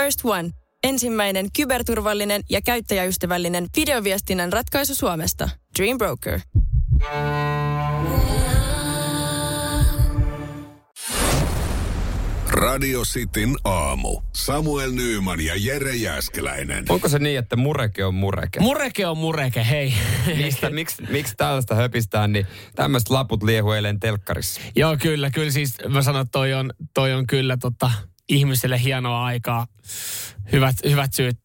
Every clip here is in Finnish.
First One. Ensimmäinen kyberturvallinen ja käyttäjäystävällinen videoviestinnän ratkaisu Suomesta. Dream Broker. Radio Cityn aamu. Samuel Nyyman ja Jere Jäskeläinen. Onko se niin, että mureke on mureke? Mureke on mureke, hei. Mistä, miksi, miksi tällaista höpistään, niin tämmöiset laput liehuu eilen telkkarissa. Joo, kyllä, kyllä siis mä sanon, toi on, toi on kyllä tota, ihmiselle hienoa aikaa. Hyvät, hyvät syyt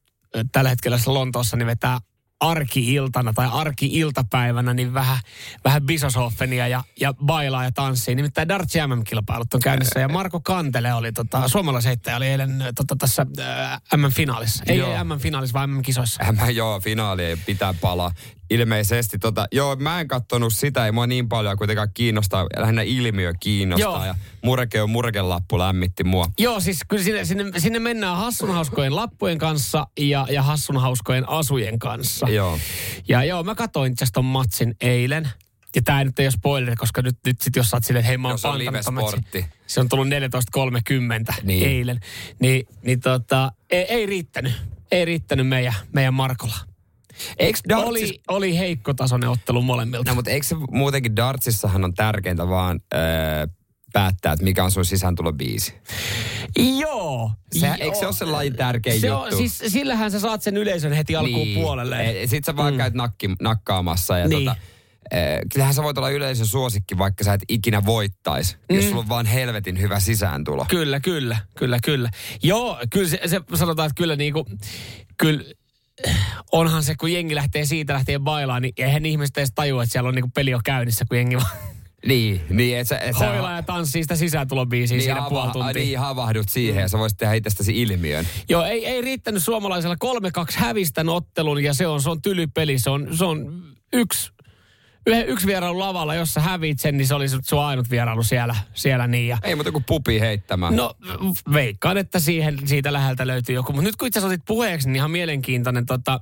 tällä hetkellä Lontoossa niin vetää arki-iltana tai arki-iltapäivänä niin vähän, vähän bisosoffenia ja, ja bailaa ja tanssii. Nimittäin Darts MM-kilpailut on käynnissä ja Marko Kantele oli, tota, suomalaiset oli eilen tota, tässä äh, MM-finaalissa. Ei, ei MM-finaalissa, vaan MM-kisoissa. M, joo, finaali ei pitää palaa. Ilmeisesti, tota, joo, mä en kattonut sitä, ei mua niin paljon kuitenkaan kiinnostaa, lähinnä ilmiö kiinnostaa. Joo. Ja mureke on murkelappu lämmitti mua. Joo, siis kyllä sinne, sinne, sinne mennään hassunhauskojen lappujen kanssa ja, ja hassunhauskojen asujen kanssa. Joo. Ja joo, mä katsoin itse asiassa matsin eilen. Ja tää nyt ei ole spoileri, koska nyt, nyt sit jos sä oot silleen, että hei mä oon matsin. live-sportti. Se on tullut 14.30 Niin. eilen. Niin, niin tota, ei, ei riittänyt. Ei riittänyt meidän, meidän Markolla. Eikö dartsis... Oli, oli heikko tasoinen ottelu molemmilta. No, mutta eikö se muutenkin dartsissahan on tärkeintä vaan öö, päättää, että mikä on sun sisääntulobiisi? Joo. Se, joo. eikö se ole se lajin tärkein se juttu? On, siis sillähän sä saat sen yleisön heti alkuun puolelle. E, Sitten sä vaan mm. käyt nakki, nakkaamassa ja Niin. tota, eh, kyllähän sä voit olla yleisön suosikki, vaikka sä et ikinä voittais, mm. jos sulla on vaan helvetin hyvä sisääntulo. Kyllä, kyllä, kyllä, kyllä. Joo, kyllä se, se sanotaan, että kyllä niinku, kyllä onhan se, kun jengi lähtee siitä lähtien bailaan, niin eihän ihmiset edes tajua, että siellä on niinku peli on käynnissä, kun jengi vaan Niin, niin et sä, et sä hoilaa ja tanssii sitä sisääntulobiisiä niin, siinä hava- puoli tuntia. niin havahdut siihen ja sä voisit tehdä itsestäsi ilmiön. Joo, ei, ei riittänyt suomalaisella 3-2 hävistä ottelun ja se on, se on tylypeli. Se on, se on yksi, yksi vierailu lavalla, jos sä hävit sen, niin se oli sun ainut vierailu siellä, siellä niin. Ja, Ei muuta kuin pupi heittämään. No veikkaan, että siihen, siitä läheltä löytyy joku. Mutta nyt kun itse asiassa otit puheeksi, niin ihan mielenkiintoinen. Tota,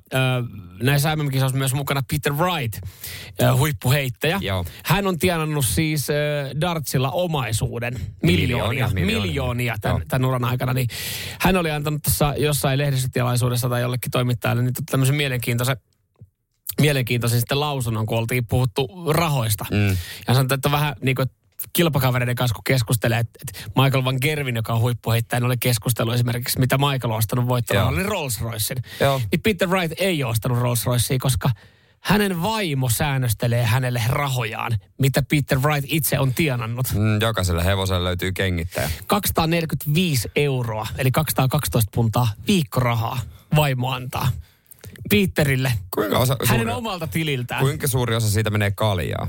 näissä MM-kisoissa myös mukana Peter Wright, huippuheittäjä. Joo. Hän on tienannut siis dartsilla omaisuuden. Miljoonia. Miljoonia, Miljoonia, miljoonia. tämän, Joo. tämän uran aikana. Niin hän oli antanut tässä jossain lehdistötilaisuudessa tai jollekin toimittajalle niin tämmöisen mielenkiintoisen mielenkiintoisen sitten lausunnon, kun oltiin puhuttu rahoista. Mm. Ja sanotaan, että vähän niin kuin kilpakavereiden kanssa, kun keskustelee, että, Michael Van Gervin, joka on huippuheittäjä, niin oli keskustelu esimerkiksi, mitä Michael on ostanut voittona, Joo. oli Rolls Roycein. Niin Peter Wright ei ole ostanut Rolls Roycea, koska hänen vaimo säännöstelee hänelle rahojaan, mitä Peter Wright itse on tienannut. Mm, jokaiselle hevoselle löytyy kengittäjä. 245 euroa, eli 212 puntaa viikkorahaa vaimo antaa Peterille Kuinka, osa, hänen suuri, omalta tililtään. kuinka suuri osa siitä menee kaljaa?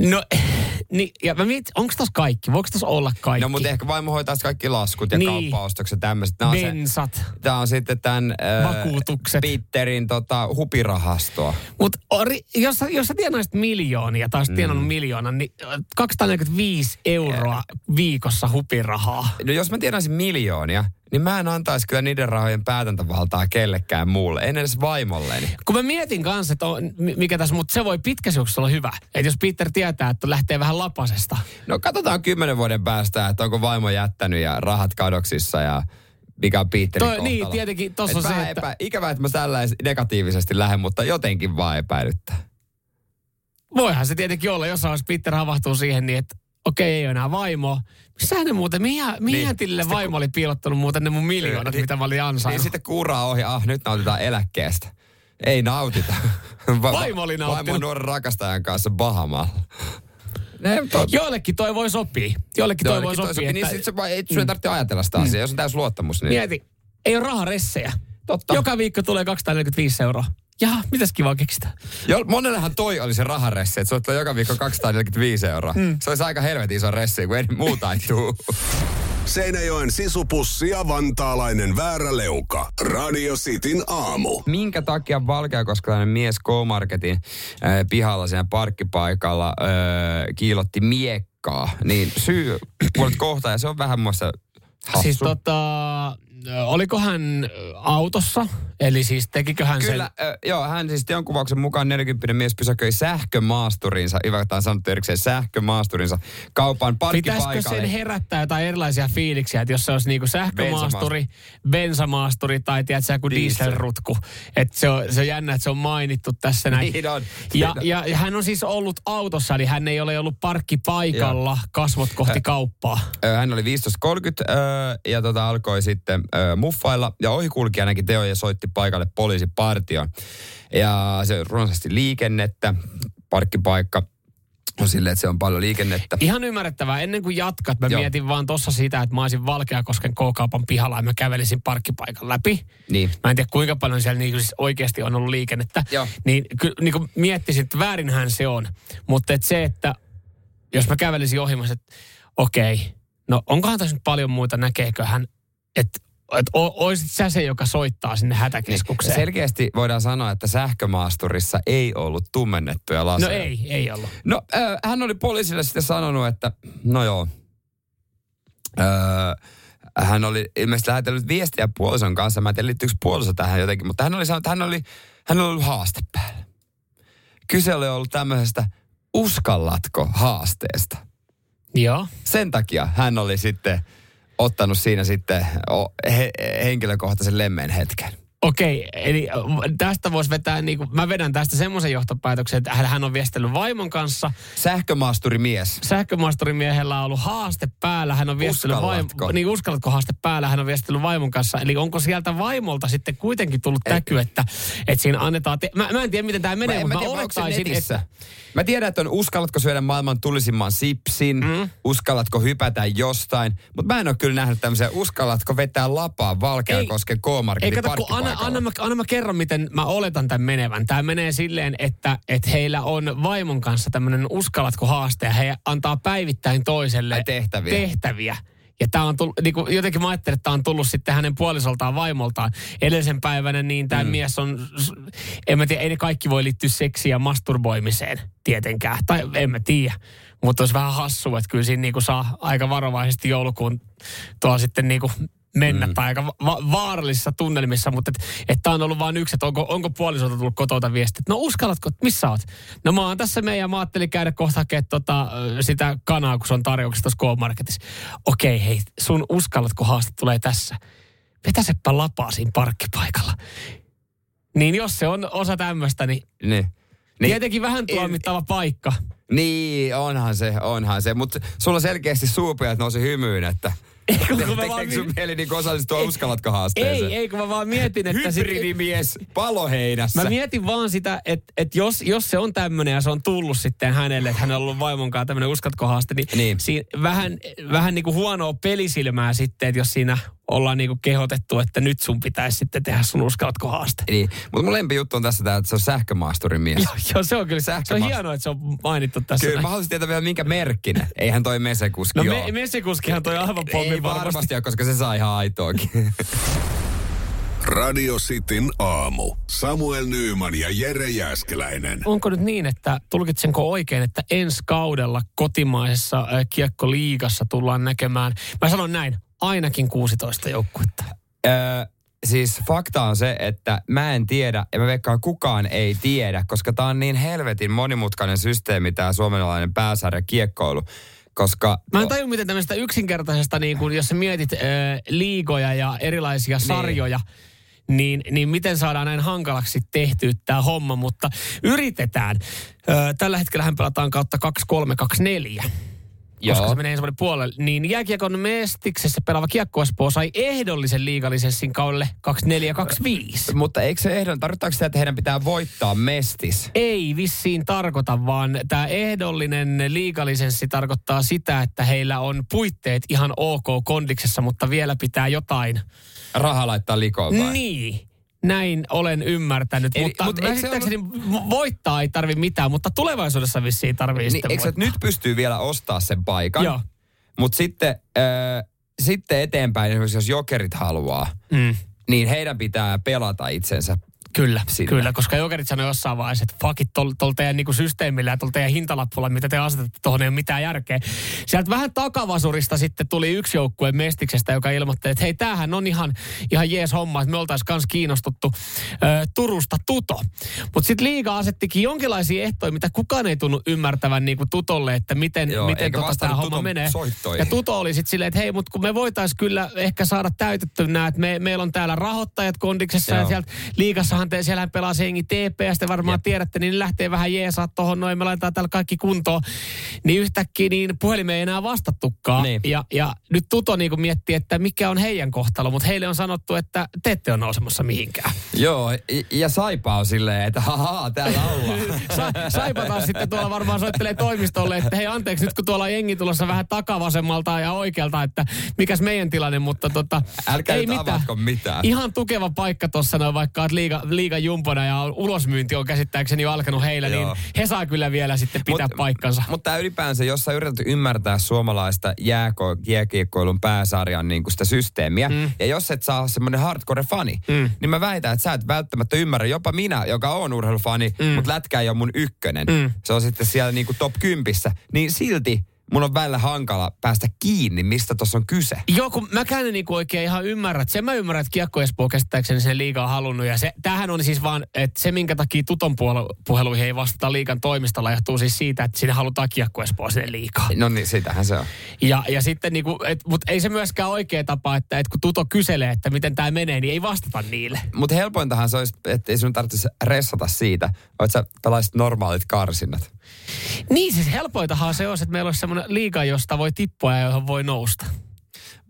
No, niin, ja mä mietin, onko tässä kaikki? Voiko tässä olla kaikki? No mutta ehkä vaimo hoitaa kaikki laskut ja Niin. kauppaostokset ja tämmöiset. Nämä on, se, Bensat. tää on sitten tämän Vakuutukset. Peterin tota, hupirahastoa. Mutta jos, jos sä tienaisit miljoonia, tai olisit tienannut miljoonan, niin ö, 245 euroa viikossa hupirahaa. No jos mä tienaisin miljoonia, niin mä en antaisi kyllä niiden rahojen päätäntävaltaa kellekään muulle, en edes vaimolleni. Kun mä mietin kanssa, että on, mi- mikä tässä, mutta se voi pitkässä olla hyvä. Että jos Peter tietää, että lähtee vähän lapasesta. No katsotaan kymmenen vuoden päästä, että onko vaimo jättänyt ja rahat kadoksissa ja mikä on Peterin Toi, niin, tietenkin tossa Et on se, että... epä, ikävä, että mä tällä negatiivisesti lähden, mutta jotenkin vaan epäilyttää. Voihan se tietenkin olla, jos olisi Peter havahtuu siihen niin, että okei, ei ole enää vaimo. Missä ne muuten, mihin, mihin Niin. niin. vaimo oli piilottanut muuten ne mun miljoonat, Niin, mitä mä olin Niin ansainnut? sitten kuuraa ohi, ah nyt nautitaan eläkkeestä. Ei nautita. Va- Vaimo oli Vaimo nauttinut. on nuoren rakastajan kanssa Bahamalla. Ne, Joillekin toi voi sopia. Joillekin toi voi sopia. Niin että- sit se, ei sun ei tarvitse ajatella sitä asiaa, jos on täys luottamus. Niin. Mieti, ei ole raharessejä. Totta. Joka viikko tulee 245 euroa. Jaha, mitäs kivaa keksitä? Jo, monellehan toi oli se raharessi, että tulee joka viikko 245 euroa. Mm. Se olisi aika helvetin iso ressi, kun ei muuta ei tuu. Seinäjoen sisupussi ja vantaalainen vääräleuka. Radio Cityn aamu. Minkä takia valkeakoskelainen mies K-Marketin äh, pihalla siinä parkkipaikalla äh, kiilotti miekkaa? Niin syy kuulet kohta ja se on vähän muassa hassu. Siis tota, ö, oliko hän ö, autossa Eli siis tekiköhän Kyllä, sen... ö, joo, hän siis teon kuvauksen mukaan 40 mies pysäköi sähkömaasturinsa, Ivataan sanottu erikseen sähkömaasturinsa kaupan Pitäisikö parkkipaikalle. sen herättää jotain erilaisia fiiliksiä, että jos se olisi niinku sähkömaasturi, bensamaasturi tai tiedätkö, joku Diesel. dieselrutku. Että se on, se on jännä, että se on mainittu tässä näin. Niin on. Ja, Niin ja, ja hän on siis ollut autossa, eli hän ei ole ollut parkkipaikalla kasvot kohti kauppaa. Hän oli 15.30 ö, ja tota, alkoi sitten muffailla. Ja ohikulkija näki teon soitti paikalle poliisipartion. Ja se on runsaasti liikennettä, parkkipaikka on silleen, että se on paljon liikennettä. Ihan ymmärrettävää. Ennen kuin jatkat, mä Joo. mietin vaan tossa sitä, että mä olisin Valkeakosken K-kaupan pihalla ja mä kävelisin parkkipaikan läpi. Niin. Mä en tiedä kuinka paljon siellä niin siis oikeasti on ollut liikennettä. Joo. Niin, ky, niin kuin miettisin, että väärinhän se on. Mutta et se, että jos mä kävelisin ohi, mä olisin, että okei, no onkohan tässä nyt paljon muita, näkeekö hän, että et o, oisit sä se, joka soittaa sinne hätäkeskukseen. Selkeästi voidaan sanoa, että sähkömaasturissa ei ollut tummennettuja laseja. no ei, ei ollut. No, äh, hän oli poliisille sitten sanonut, että no joo. Äh, hän oli ilmeisesti lähetellyt viestiä puolison kanssa. Mä en tiedä, liittyykö puoliso tähän jotenkin, mutta hän oli sanonut, että hän oli, hän oli ollut haaste päällä. Kyse oli ollut tämmöisestä uskallatko haasteesta. Joo. Sen takia hän oli sitten ottanut siinä sitten he, henkilökohtaisen lemmeen hetken. Okei, eli tästä voisi vetää, niin kuin, mä vedän tästä semmoisen johtopäätöksen, että hän- on viestellyt vaimon kanssa. Sähkömaasturimies. Sähkömaasturimiehellä on ollut haaste päällä, hän on viestellyt vaimon, niin uskallatko haaste päällä, hän on viestellyt vaimon kanssa. Eli onko sieltä vaimolta sitten kuitenkin tullut täky, että, että siinä annetaan, te- mä, mä en tiedä miten tämä menee, en mutta mä, tiedä, se olettaisin, että Mä tiedän, että on uskallatko syödä maailman tulisimman sipsin, mm. uskallatko hypätä jostain, mutta mä en ole kyllä nähnyt tämmöisiä, uskallatko vetää lapaa Valkeakosken ei K-Marketin kato, kun anna, anna, mä, anna mä kerron, miten mä oletan tämän menevän. Tämä menee silleen, että, että heillä on vaimon kanssa tämmöinen uskallatko haaste ja he antaa päivittäin toiselle Ai tehtäviä. tehtäviä. Ja tämä on tullut, niin kuin, jotenkin mä ajattelin, että tämä on tullut sitten hänen puolisoltaan vaimoltaan. Edellisen päivänä niin tämä mm. mies on, en mä tiedä, ei ne kaikki voi liittyä seksiin ja masturboimiseen tietenkään. Tai en mä tiedä. Mutta olisi vähän hassua, että kyllä siinä niin kuin saa aika varovaisesti joulukuun tuolla sitten niin kuin mennä mm. tai aika va- vaarallisissa tunnelmissa, mutta että et tämä on ollut vain yksi, että onko, onko puolisolta tullut kotota viesti, että no uskallatko, missä oot? No mä oon tässä meidän, mä ajattelin käydä kohta hakemaan tota, sitä kanaa, kun se on tarjouksessa tuossa K-Marketissa. Okei, hei, sun uskallatko haaste tulee tässä. Vetäsepä lapaa siinä parkkipaikalla. Niin jos se on osa tämmöistä, niin, Niin. niin tietenkin vähän tuomittava paikka. niin, onhan se, onhan se. Mutta sulla selkeästi suupiat nousi hymyyn, että Ei, kun te, mä vaan sun mi- mieli niin osallistua uskallatko haasteeseen? Ei, ei, kun mä vaan mietin, että... sit- Hybridimies paloheinässä. Mä mietin vaan sitä, että, että jos, jos se on tämmöinen ja se on tullut sitten hänelle, että hänellä on ollut vaimon kanssa tämmöinen uskatko haaste, niin, Niin. Siinä vähän, vähän niin kuin huonoa pelisilmää sitten, että jos siinä ollaan niin kuin kehotettu, että nyt sun pitäisi sitten tehdä sun uskallatko haaste. Niin, mutta mun lempijuttu on tässä tämä, että se on sähkömaasturin mies. Joo, joo, se on kyllä, se on hienoa, että se on mainittu tässä. Kyllä, näin. mä haluaisin tietää vielä minkä merkkinen. Eihän toi mesekuski No ole. me, Messikuskihan toi aivan pommi Ei varmasti. varmasti ole, koska se saa ihan aitoakin. Radio Cityn aamu. Samuel Nyyman ja Jere Jäskeläinen. Onko nyt niin, että tulkitsenko oikein, että ensi kaudella kotimaisessa äh, kiekkoliigassa tullaan näkemään, mä sanon näin, ainakin 16 joukkuetta. Öö, siis fakta on se, että mä en tiedä, ja mä veikkaan kukaan ei tiedä, koska tää on niin helvetin monimutkainen systeemi, tää suomalainen pääsarja kiekkoilu. Koska Mä en tajua, miten tämmöistä yksinkertaisesta, niin kun, jos sä mietit äh, liigoja ja erilaisia sarjoja, niin, niin miten saadaan näin hankalaksi tehtyä tämä homma, mutta yritetään. Äh, tällä hetkellä hän pelataan kautta 2-3-2-4. Joo. Koska se menee ensi vuoden puolelle. Niin jääkiekon mestiksessä pelaava Kiekko Espoo sai ehdollisen liigalisenssin kaudelle 24-25. Mutta eikö se ehdon, tarkoittaako sitä, että heidän pitää voittaa mestis? Ei vissiin tarkoita, vaan tämä ehdollinen liigalisenssi tarkoittaa sitä, että heillä on puitteet ihan ok kondiksessa, mutta vielä pitää jotain. Raha laittaa likoon vai? Niin. Näin olen ymmärtänyt, Eli- mutta mut mut eikö se käsittääkseni voittaa ei tarvi mitään, mutta tulevaisuudessa vissiin tarvii Niin, sitten eikö voittaa. nyt pystyy vielä ostaa sen paikan? Joo. Mutta sitten, öö, sitten eteenpäin, esimerkiksi jos jokerit haluaa, Mm. niin heidän pitää pelata itsensä Kyllä, Sinne. kyllä, koska Jokerit sanoi jossain vaiheessa, että fuck it, tuolla tol teidän niinku systeemillä ja tuolla teidän hintalappulla, mitä te asetatte tuohon, ei ole mitään järkeä. Sieltä vähän takavasurista sitten tuli yksi joukkue Mestiksestä, joka ilmoitti, että hei, tämähän on ihan, ihan jees homma, että me oltaisiin kans kiinnostuttu ö, Turusta Tuto. Mutta sitten liiga asettikin jonkinlaisia ehtoja, mitä kukaan ei tunnu ymmärtävän niinku Tutolle, että miten, Joo, miten tota tämä homma menee. soittoihin. Ja Tuto oli sitten silleen, että hei, mutta kun me voitaisiin kyllä ehkä saada täytetty nämä, että me, meillä on täällä rahoittajat kondiksessa ja Joo. sieltä liigassahan te, siellä pelaa se jengi TPS, te varmaan Jep. tiedätte, niin ne lähtee vähän jeesaa tuohon noin, me laitetaan täällä kaikki kuntoon. Niin yhtäkkiä niin puhelimeen ei enää vastattukaan. Niin. Ja, ja nyt Tuto niin miettii, että mikä on heidän kohtalo, mutta heille on sanottu, että te ette ole nousemassa mihinkään. Joo, ja- ja Saipa on silleen, että haha, täällä ollaan. Sa, saipa taas sitten tuolla varmaan soittelee toimistolle, että hei anteeksi nyt kun tuolla on jengi tulossa vähän takavasemmalta ja oikealta, että mikäs meidän tilanne, mutta tota, Älkää ei mitään. mitään. Ihan tukeva paikka tuossa noin, vaikka oot liiga, liiga jumpona ja ulosmyynti on käsittääkseni jo alkanut heillä, Joo. niin he saa kyllä vielä sitten pitää Mut- paikkansa. Mutta ylipäänsä, jos sä yrität ymmärtää suomalaista jääko, jääkiekkoilun pääsarjan niin kuin sitä systeemiä, mm. ja jos et saa semmoinen hardcore-fani, mm. niin mä väitän, että sä et välttämättä ymmärrä, jopa minä, joka on urheilufani, mm. mutta lätkä ei ole mun ykkönen. Mm. Se on sitten siellä niin kuin top kympissä, niin silti mun on välillä hankala päästä kiinni, mistä tuossa on kyse. Joo, kun mäkään en niinku oikein ihan ymmärrä. Sen mä ymmärrän, että Kiekko Espoo käsittääkseni sen liigaa halunnut. Ja se, tämähän on siis vaan, että se minkä takia Tuton puhelu, puheluihin ei vastata liikan toimistolla johtuu siis siitä, että sinne halutaan Kiekko Espoo sinne liikaa. No niin, sitähän se on. Ja, ja sitten niinku, et, mutta ei se myöskään oikea tapa, että et kun Tuto kyselee, että miten tämä menee, niin ei vastata niille. Mutta helpointahan se olisi, että ei sun tarvitsisi ressata siitä, että sä pelaisit normaalit karsinnat. Niin siis helpoitahan se olisi, että meillä olisi semmoinen liiga, josta voi tippua ja johon voi nousta.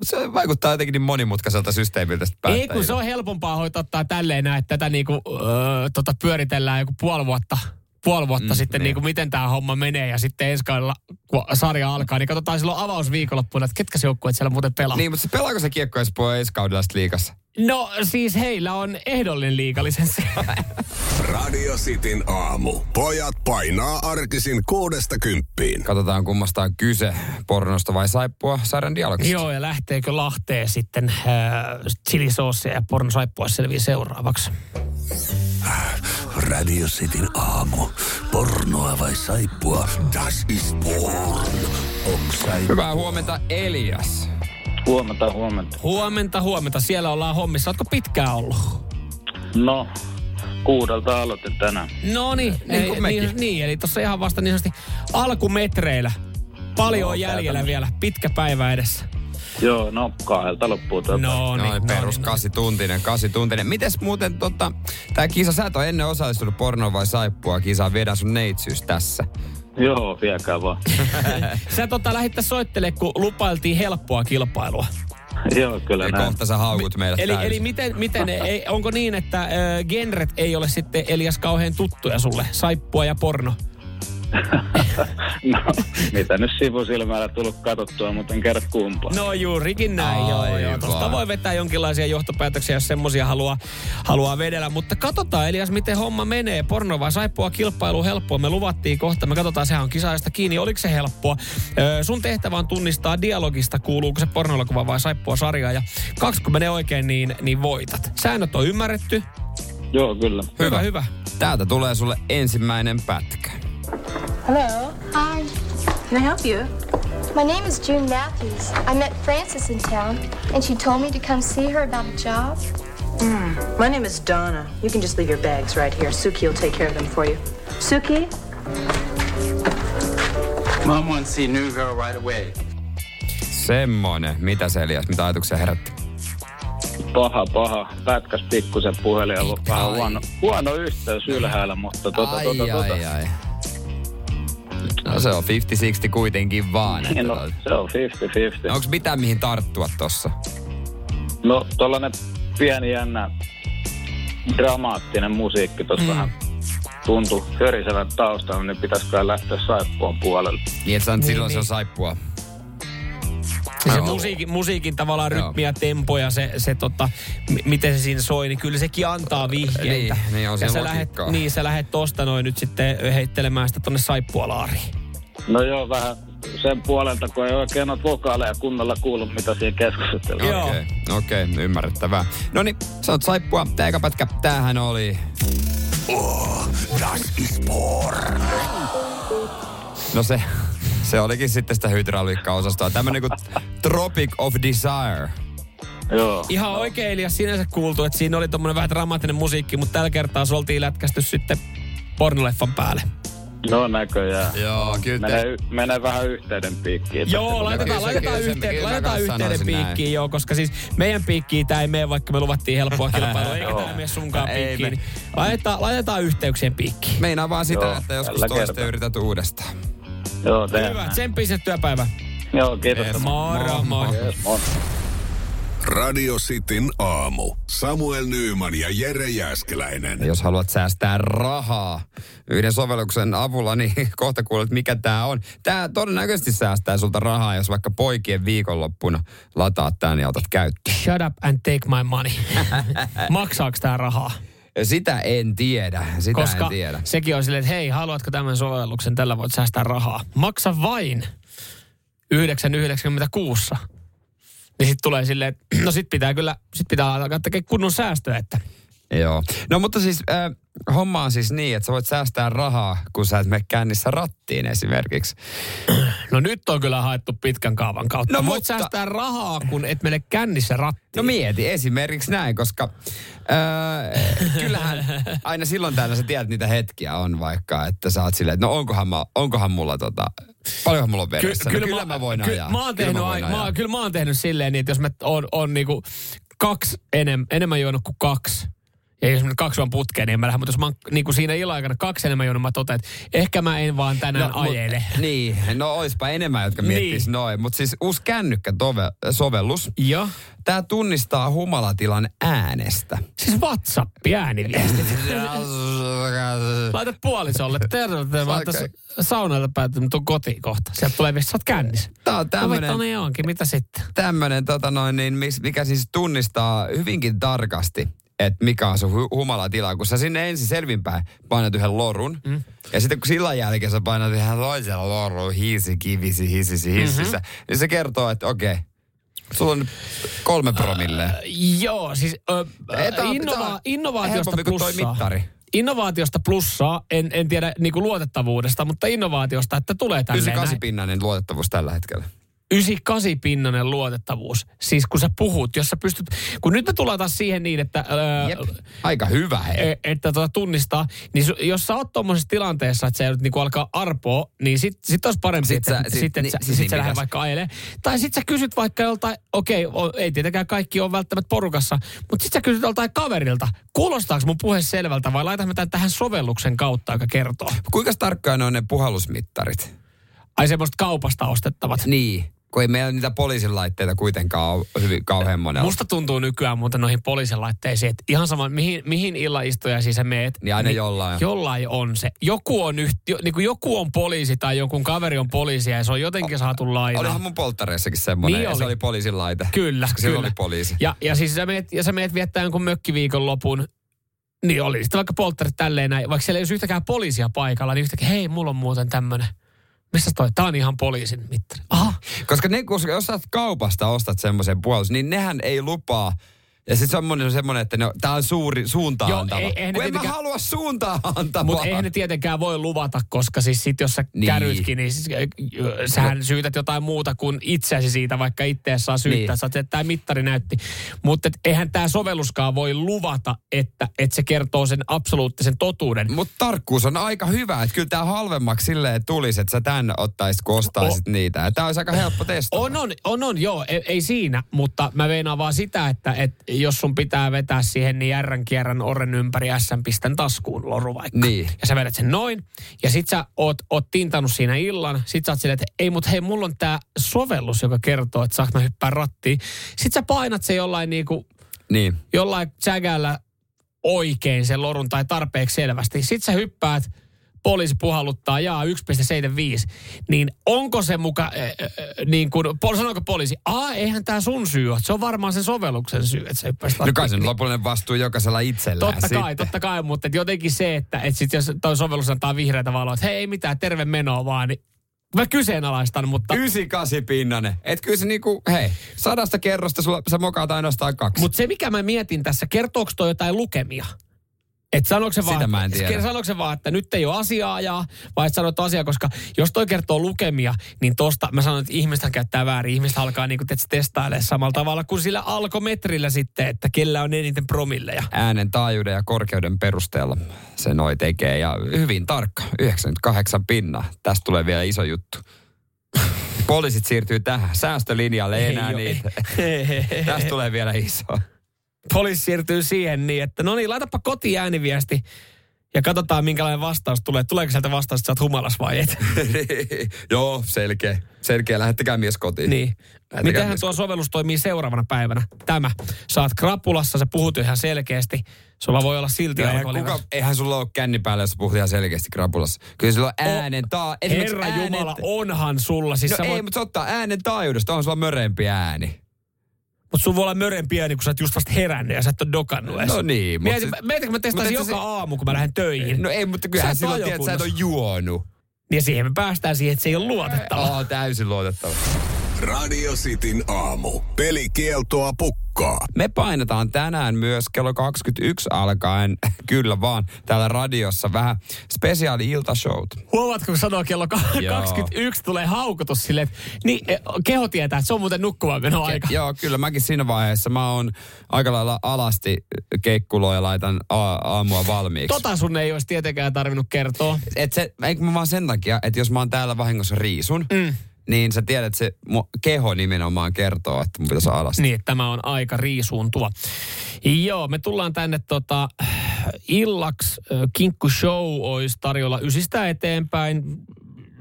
Se vaikuttaa jotenkin niin monimutkaiselta systeemiltä Ei kun se on helpompaa hoitaa tälleen näin, että tätä niinku, öö, tota pyöritellään joku puoli vuotta puoli vuotta Mm, sitten, niin. niin kuin miten tämä homma menee. Ja sitten ensi kaudella, kun sarja alkaa, niin katsotaan silloin avausviikonloppuna, että ketkä se joukkueet siellä muuten pelaa. Niin, mutta se pelaako se kiekko Espoo ensi kaudella sit liigassa? No siis heillä on ehdollinen liikalisenssi. Radio Cityn aamu. Pojat painaa arkisin kuudesta kymppiin. Katsotaan kummasta on kyse, pornosta vai saippua sarjan dialogista. Joo, ja lähteekö Lahteen sitten äh, chilisoosia ja pornosaippua selviää seuraavaksi? Radio Cityn aamu. Pornoa vai saippua? Das ist porn. Hyvää huomenta Elias. Huomenta, huomenta. Huomenta, huomenta. Siellä ollaan hommissa. Oletko pitkään ollut? No, kuudelta aloitin tänään. No niin, Niin niin, niin, eli tuossa ihan vasta niin sanotusti alkumetreillä. Paljon Joo, on jäljellä vielä, pitkä päivä edessä. Joo, no kahdelta loppuu tuota. No niin, Noin no perus niin, no kasituntinen, kasituntinen. Mites muuten tota, tää kisa, sä et ole ennen osallistunut pornoa vai saippua kisaan, viedään sun neitsyys tässä. Joo, viekää vaan. niin. Sä tota lähit soittele, kun lupailtiin helppoa kilpailua. Joo, kyllä Eli näin. kohta sä haukut meille Eli, täysin. eli miten, miten ei, onko niin, että äh, genret ei ole sitten Elias kauhean tuttuja sulle? Saippua ja porno. No, mitä nyt sivusilmällä tullut katsottua, mutta en kerro kumpaa. No juurikin näin, joo, joo. Aivan. Tuosta voi vetää jonkinlaisia johtopäätöksiä, jos semmosia haluaa, haluaa vedellä. Mutta katsotaan Elias, miten homma menee. Porno vai saippua kilpailu helppoa. Me luvattiin kohta. Me katsotaan, sehän on kisaajasta kiinni. Oliko se helppoa? Öö, sun tehtävä on tunnistaa dialogista, kuuluuko se pornoelokuva vai saippua sarjaa. Ja kaksi kun menee oikein, niin, niin voitat. Säännöt on ymmärretty. Joo, kyllä. Hyvä, hyvä. Täältä tulee sulle ensimmäinen pätkä. Hello. Hi, Can I help you? my name is June Matthews. I met Frances in town, and she told me to come see her about a job. My name is Donna. You can just leave your bags right here. Suki will take care of them for you. Suki? Mom wants to see new girl right away. Semmonen. Mitä se Elias, mitä ajatuksia herätti? Paha, paha. Pätkäs pikkusen puhelin ollut vähän huono, huono yhteys ylhäällä, mutta tota, ai, tota, tota. ai. No se on 50-60 kuitenkin vaan. Että Niin, no, tota- se on 50-50. Onko mitään mihin tarttua tossa? No, tollanen pieni jännä dramaattinen musiikki tuossa mm. vähän tuntui hörisevän taustalla, niin pitäisi kai lähteä saippuan puolelle. Niin, että sä nyt silloin se niin. on saippua. Ja se Joo. musiikin, musiikin tavallaan Joo. rytmi ja tempo ja se, se tota, m- miten se siinä soi, niin kyllä sekin antaa vihjeitä. Niin, niin on ja sä lähet, niin, sä lähet tosta noin nyt sitten heittelemään sitä tonne saippualaariin. No joo, vähän sen puolelta, kun ei oikein ole vokaaleja kunnolla kuullut, mitä siinä keskustellaan. Joo. Okei, okei, ymmärrettävää. No niin, sanot saippua, tääkäpätkä, tämähän oli... Oh, das ist porn. No se, se olikin sitten sitä hydrauliikkaosastoa. Tämmönen kuin Tropic of Desire. Joo. Ihan oikein Elias sinänsä kuultu, että siinä oli tommonen vähän dramaattinen musiikki, mutta tällä kertaa se oltiin lätkästy sitten pornoleffan päälle. No näköjään. Joo, kyllä Menee, y- menee vähän yhteyden piikkiin. Joo, Tässä laitetaan, laitetaan, yhteen, kyllä laitetaan yhteyden piikkiin, joo, koska siis meidän piikkiin tämä ei mene, vaikka me luvattiin helppoa kilpailua, eikä tämä mene sunkaan Ei piikkiin. me- niin Laitetaan, laitetaan yhteyksien piikkiin. Meinaa vaan sitä, Joo, että joskus toista kertaa. yrität uudestaan. Joo, tehdään. Hyvä, tsemppiä se työpäivä. Joo, kiitos. Moro. Yes, moi. Radio Cityn aamu. Samuel Nyyman ja Jere Jäskeläinen. Ja jos haluat säästää rahaa yhden sovelluksen avulla, niin kohta kuulet, mikä tämä on. Tämä todennäköisesti säästää sulta rahaa, jos vaikka poikien viikonloppuna lataat tämän ja otat käyttöön. Shut up and take my money. Maksaako tämä rahaa? Sitä en tiedä. Sitä Koska en tiedä. sekin on silleen, että hei, haluatko tämän sovelluksen, tällä voit säästää rahaa. Maksa vain 9,96. Niin sitten tulee silleen, että no sit pitää kyllä, sit pitää alkaa tekemään kunnon säästöä, että Joo. No mutta siis äh, homma on siis niin, että sä voit säästää rahaa, kun sä et mene kännissä rattiin esimerkiksi. no nyt on kyllä haettu pitkän kaavan kautta. No Voit mutta- säästää rahaa, kun et mene kännissä rattiin. No mieti esimerkiksi näin, koska äh, kyllähän aina silloin täällä sä tiedät niitä hetkiä on vaikka, että sä oot silleen, että no onkohan, mä, onkohan mulla tota, paljonhan mulla on veressä. Ky- no, kyllä mä voin ky- ajaa. Mä oon Kyllä tehnyt, mä voin mä, ajaa. kyllä mä oon tehnyt silleen, niin, että jos mä oon, on niinku kaksi enem, enemmän juonut kuin kaksi, ja jos mä nyt kaksi on putkeen, niin en mä lähde. Mutta jos mä oon niin kuin siinä illan aikana kaksi enemmän juonut, mä totean, että ehkä mä en vaan tänään no, mut- ajele. Niin, no oispa enemmän, jotka Niin. miettis noin. Mutta siis uusi kännykkäsovellus, Joo. tämä tunnistaa humalatilan äänestä. Siis WhatsApp, ääniviestit. Laitat puolisolle, terve, mä tässä saunalta päätynyt, tuon kotiin kohta. Sieltä tulee viesti, sä oot kännissä. Tämä on Tämmönen... No niin onkin, mitä sitten? tämmöinen, tota noin, niin, mikä siis tunnistaa hyvinkin tarkasti, että mikä on sun hu- humalatila. Kun sä sinne ensin selvinpäin painat yhden lorun, mm. ja sitten kun sillä jälkeen sä painat ihan toisella lorun, hiisi, kivisi, hisisi, hississä, mm-hmm. niin se kertoo, että okei, sulla on kolme promille. Äh, Joo, siis tää on- innova- innovaatiosta kuin toi plussaa. mittari. Innovaatiosta plussaa, en, en tiedä niinku luotettavuudesta, mutta innovaatiosta, että tulee tälleen 98 näin. pinnainen luotettavuus tällä hetkellä. 98-pinnanen luotettavuus. Siis kun sä puhut, jos sä pystyt... Kun nyt me tullaan taas siihen niin, että... Öö, Jep. Aika hyvä, hei. e- että tota tunnistaa, niin su, jos sä oot tuommoisessa tilanteessa, että sä joudut niinku alkaa arpoa, niin sit, sit olisi parempi, Sit että sä- sit, sit- sit, niin- sit, sä, sit niin sä lähdet vaikka ajelemaan. Tai sit sä kysyt vaikka joltain, okei, o, ei tietenkään kaikki on välttämättä porukassa, mutta sit sä kysyt joltain kaverilta, kuulostaako mun puhe selvältä vai laitamme tämän tähän sovelluksen kautta, joka kertoo. Kuinka tarkkaan on ne puhallusmittarit? Ai semmoista kaupasta ostettavat. Niin, kun ei meillä niitä poliisin laitteita kuitenkaan ole hyvin kauhean monella. Musta tuntuu nykyään muuten noihin poliisin laitteisiin, että ihan sama, mihin, mihin illaistujaisiin sä meet. Niin aina jollain. Jollain on se. Joku on, yht, jo, niin kuin joku on poliisi tai jonkun kaveri on poliisi ja se on jotenkin saatu lainaa. Olihan mun polttareissakin semmoinen, Niin ja se oli. oli poliisin laite. Kyllä, Koska kyllä. oli poliisi. Ja, ja siis sä meet, ja sä meet viettää jonkun mökkiviikon lopun, niin oli sitten vaikka polttarit tälleen näin, vaikka siellä ei olisi yhtäkään poliisia paikalla, niin yhtäkkiä, hei, mulla on muuten tämmönen. Missä toi? Tää on ihan poliisin mittari. Aha. Koska ne, koska jos sä kaupasta ostat semmoisen puolus, niin nehän ei lupaa. Ja sitten semmoinen on semmoinen, että ne, tää on suuri suuntaan Joo, antava. ei- eihän Kun en mä halua suuntaan antavaa. Mutta eihän ne tietenkään voi luvata, koska siis sit jos sä Niin. niin. kärytkin, niin siis, äh, sähän no. syytät jotain muuta kuin itseäsi siitä, vaikka itseäsi saa syyttää. Niin. Sä että tämä mittari näytti. Mutta eihän tämä sovelluskaan voi luvata, että, että se kertoo sen absoluuttisen totuuden. Mutta tarkkuus on aika hyvä, että kyllä tämä halvemmaksi silleen tulisi, että sä tän ottaisit, kun ostaisit niitä. Ja tää olisi aika helppo testata. On, on, on, on, joo, ei, ei siinä, mutta mä veinaan vaan sitä, että, että jos sun pitää vetää siihen niin järrän kierran orren ympäri ässän pistän taskuun loru vaikka. Niin. Ja sä vedät sen noin, ja sit sä oot, oot tintannut siinä illan, sit sä oot silleen, että ei mut hei, mulla on tää sovellus, joka kertoo, että saanko mä hyppää rattiin. Sit sä painat se jollain niinku, Niin. jollain sägällä oikein sen lorun tai tarpeeksi selvästi. Sit sä hyppäät, poliisi puhalluttaa, jaa 1,75, niin onko se muka, äh, äh, niin kuin, sanoiko poliisi, aa eihän tämä sun syy ole, se on varmaan sen sovelluksen syy, että No kai sen rattiin. lopullinen vastuu jokaisella itsellään Totta kai, sitten. totta kai, mutta et jotenkin se, että et sit jos toi sovellus antaa vihreätä valoa, että hei ei mitään, terve menoa vaan, niin mä kyseenalaistan, mutta... 98 pinnanen. Et kyllä se niinku, hei, sadasta kerrosta sulla, sä mokaat ainoastaan kaksi. Mutta se, mikä mä mietin tässä, kertooko toi jotain lukemia? Et sanooko se, vaan, Sitä mä en tiedä. sanooko se vaan, että nyt ei ole asiaa ajaa, vai että sanot asiaa, koska jos toi kertoo lukemia, niin tosta mä sanon, että ihmistä käyttää väärin. Ihmistä alkaa niinku testailemaan samalla tavalla kuin sillä alkometrillä sitten, että kellä on eniten promilleja. äänen taajuuden ja korkeuden perusteella se noi tekee. Ja hyvin tarkka, 98 pinnaa. Tästä tulee vielä iso juttu. Poliisit siirtyy tähän. Säästölinjalle ei enää niitä. Tästä tulee vielä iso. Poliisi siirtyy siihen niin, että no niin, laitapa koti ääniviesti ja katsotaan minkälainen vastaus tulee. Tuleeko sieltä vastaus, että sä oot humalas vai et? Joo, selkeä. Selkeä. Lähettäkää mies kotiin. Niin. Lähettäkää Mitenhän mies tuo sovellus toimii seuraavana päivänä? Tämä. Saat krapulassa, se puhut ihan selkeästi. Sulla voi olla silti Joo, eihän, kuka, eihän sulla ole känni päällä, jos sä puhut ihan selkeästi krapulassa. Kyllä sulla on äänen taa... Herra äänen- Jumala, onhan sulla. Siis No sä ei, voit, mutta se ottaa äänen taajuudesta. On sulla mörempi ääni. Mutta sun voi olla mörön pieni, kun sä oot just vasta herännyt ja sä et ole dokannut edes. No niin, Mietin, siis- mietitkö mä testaisin mutta joka se- aamu, kun mä lähden töihin. No ei, mutta kyllähän silloin tiedät, että sä et ole juonut. Ja siihen me päästään siihen, että se ei ole luotettava. Oh, täysin luotettava. Radio Cityn aamu. Pelikieltoa pukkaa. Me painetaan tänään myös kello 21 alkaen, kyllä vaan, täällä radiossa vähän spesiaali iltashowt. Huomaatko, kun sanoo kello ka- Joo. 21 tulee haukotus silleen, niin, eh, keho tietää, että se on muuten nukkumaan meno aika. Joo, kyllä mäkin siinä vaiheessa. Mä oon aika lailla alasti kekkuloa ja laitan a- aamua valmiiksi. Tota sun ei olisi tietenkään tarvinnut kertoa. Et se, eikö mä vaan sen takia, että jos mä oon täällä vahingossa riisun, mm. Niin sä tiedät, että se keho nimenomaan kertoo, että mun pitäisi alasti. Niin, että tämä on aika riisuuntua. Joo, me tullaan tänne tota, illaksi. Kinkku Show olisi tarjolla ysistä eteenpäin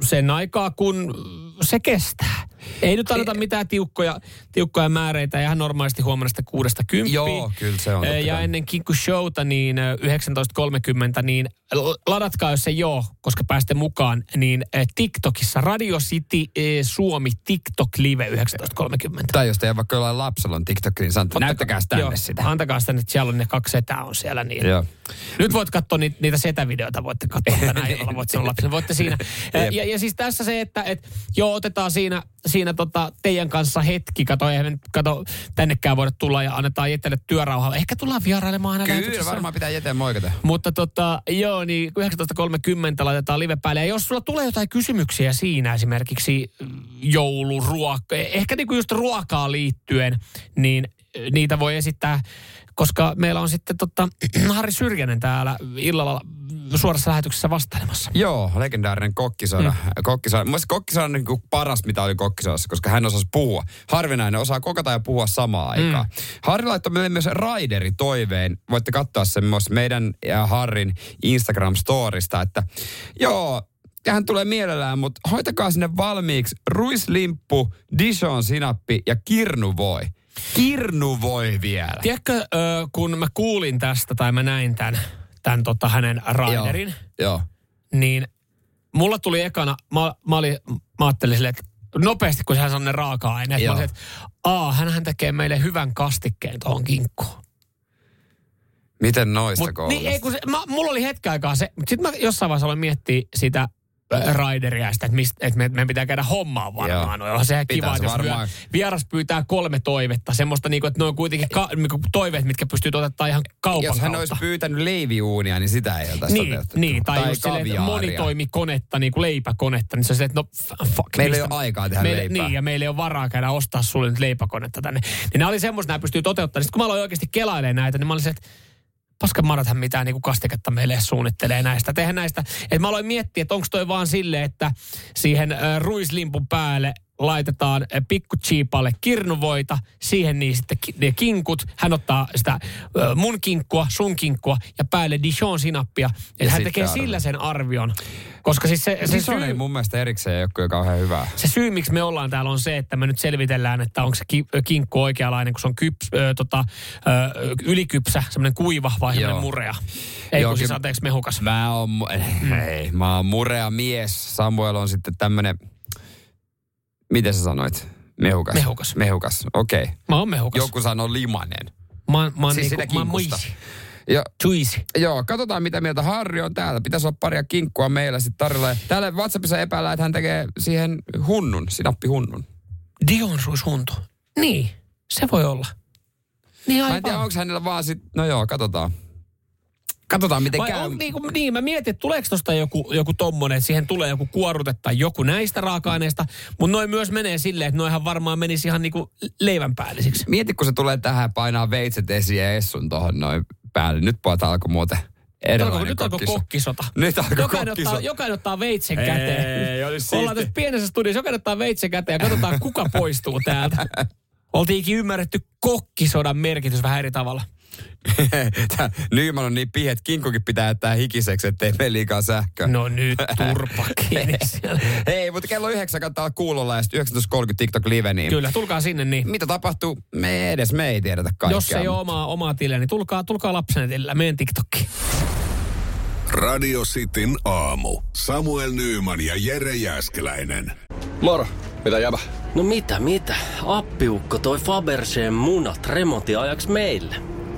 sen aikaa, kun se kestää. Ei nyt anneta mitään tiukkoja, tiukkoja määreitä, ihan normaalisti huomenna kuudesta kymppiin. Joo, kyllä se on Ja kai. ennen Kinkku Showta, niin ö, 19.30, niin ladatkaa, jos se joo, koska pääste mukaan, niin TikTokissa Radio City Suomi TikTok Live 19.30. Tai jos teidän vaikka jollain lapsella on TikTok, niin sanoo, näyttäkää tänne Joo, sitä. Antakaa sitä nyt, siellä on ne kaksi setää on siellä. Niin. Joo. Nyt voit katsoa niitä, niitä setävideoita, voitte katsoa tänään illalla, voit sanoa lapsille. Voitte siinä. Ja, ja, ja, siis tässä se, että et, joo, otetaan siinä, siinä tota teidän kanssa hetki. Kato, eihän kato, tännekään voida tulla ja annetaan Jettelle työrauhalla. Ehkä tullaan vierailemaan aina Kyllä, varmaan pitää jäteen moikata. Mutta tota, joo, niin 19.30 laitetaan live päälle. Ja jos sulla tulee jotain kysymyksiä siinä esimerkiksi mm, jouluruoka, ehkä niinku just ruokaa liittyen, niin niitä voi esittää, koska meillä on sitten tota, Harri Syrjänen täällä illalla suorassa lähetyksessä vastailemassa. Joo, legendaarinen kokkisoda. Mm. kokkisoda. Mun mielestä kokkisoda on niin kuin paras, mitä oli kokkisodassa, koska hän osasi puhua. Harvinainen osaa kokata ja puhua samaan aikaan. Mm. Harri laittoi meille myös Raideri toiveen. Voitte katsoa sen myös meidän ja Harrin Instagram-storista, että joo, ja hän tulee mielellään, mutta hoitakaa sinne valmiiksi ruislimppu, Dijon sinappi ja kirnuvoi. Kirnuvoi vielä. Tiedätkö, kun mä kuulin tästä tai mä näin tämän, tämän tota hänen Raiderin, Joo. Joo. niin mulla tuli ekana, mä, mä, olin, mä ajattelin silleen, että nopeasti kun sehän on ne raaka-aineet, mä Joo. olisin, että aa, hänhän tekee meille hyvän kastikkeen tuohon kinkkuun. Miten noista Mut, koulusta? niin, ei, kun se, mä, mulla oli hetken aikaa se, mutta sitten mä jossain vaiheessa aloin miettiä sitä sitä, että, mistä, että me, meidän pitää käydä hommaa varmaan. No, onhan sehän Pitää kiva, se että jos varmaan. vyö- vieras pyytää kolme toivetta, semmoista niinku, että ne on kuitenkin ka, niinku toiveet, mitkä pystyy toteuttaa ihan kaupan Jos hän kautta. olisi pyytänyt leiviuunia, niin sitä ei oltaisi Niin, toteutettu. niin, tai, just silleen, että monitoimikonetta, niin kuin leipäkonetta, niin se on silleen, että no fuck. Meillä ei mistä- ole aikaa tehdä meille, leipää. Niin, ja meillä ei ole varaa käydä ostaa sulle nyt leipäkonetta tänne. Niin nämä oli semmoista, nämä pystyy toteuttamaan. Sitten kun mä aloin oikeasti kelailemaan näitä, niin mä olin se, että paskan marathan mitään niin kuin kastiketta meille suunnittelee näistä. Tehdään näistä. Että mä aloin miettiä, että onko toi vaan silleen, että siihen ruislimpun päälle laitetaan äh, pikku chiipalle kirnuvoita, siihen niin sitten ne kinkut. Hän ottaa sitä äh, mun kinkkua, sun kinkkua ja päälle Dijon sinappia. Että hän tekee arvio. sillä sen arvion. Koska siis se, se, syy, ei mun mielestä erikseen ei ole kyllä kauhean hyvää. se syy, miksi me ollaan täällä on se, että me nyt selvitellään, että onko se ki- kinkku oikeanlainen, kun se on kyps, ö, tota, ö, ylikypsä, semmoinen kuiva vai semmoinen Joo. murea. Ei Joo, kun siis anteeksi mehukas. Mä oon, mu- ei, mä oon murea mies. Samuel on sitten tämmönen, miten sä sanoit? Mehukas. Mehukas. Mehukas, okei. Okay. Mä oon mehukas. Joku sanoo limanen. Mä, mä, oon Siis niinku, mä. Ja, Juicy. joo, katsotaan mitä mieltä Harri on täällä. Pitäisi olla paria kinkkua meillä sitten tarjolla. Täällä WhatsAppissa epäillään, että hän tekee siihen hunnun, sinappihunnun. Dion suushuntu. Niin, se voi olla. Niin Mä aivan. en tiedä, onko hänellä vaan sit, no joo, katsotaan. Katsotaan miten Vai käy. on, niin, kuin, niin, mä mietin, että tuleeko tosta joku, joku tommonen, että siihen tulee joku kuorute tai joku näistä raaka-aineista, mutta noin myös menee silleen, että noihan varmaan menisi ihan niinku leivänpäällisiksi. Mieti, kun se tulee tähän painaa veitset esiin ja Essun tuohon noin päälle. Nyt pojat alkoi muuten erilainen nyt alkoi kokkiso- kokkisota. Nyt alkoi jokainen, kokkisota. ottaa, jokainen ottaa veitsen Ei, käteen. olisi Ollaan siisti. tässä pienessä studiossa, jokainen ottaa veitsen käteen ja katsotaan, kuka poistuu täältä. Oltiinkin ymmärretty kokkisodan merkitys vähän eri tavalla. Nyman on niin pihi, että kinkukin pitää jättää hikiseksi, ettei mene liikaa sähköä. No nyt turpa kiinni siellä. Hei, mutta kello yhdeksän kannattaa olla kuulolla ja sitten 19.30 TikTok Live, niin Kyllä, tulkaa sinne niin. mitä tapahtuu? Me edes me ei tiedetä kaikkea. Jos ei ole omaa, omaa tiliä, niin tulkaa, tulkaa lapsenetillä meidän TikTokkiin. Radio Cityn aamu. Samuel Nyyman ja Jere Jäskeläinen. Moro, mitä jäbä? No mitä, mitä? Appiukko toi Faberseen munat remontiajaksi meille.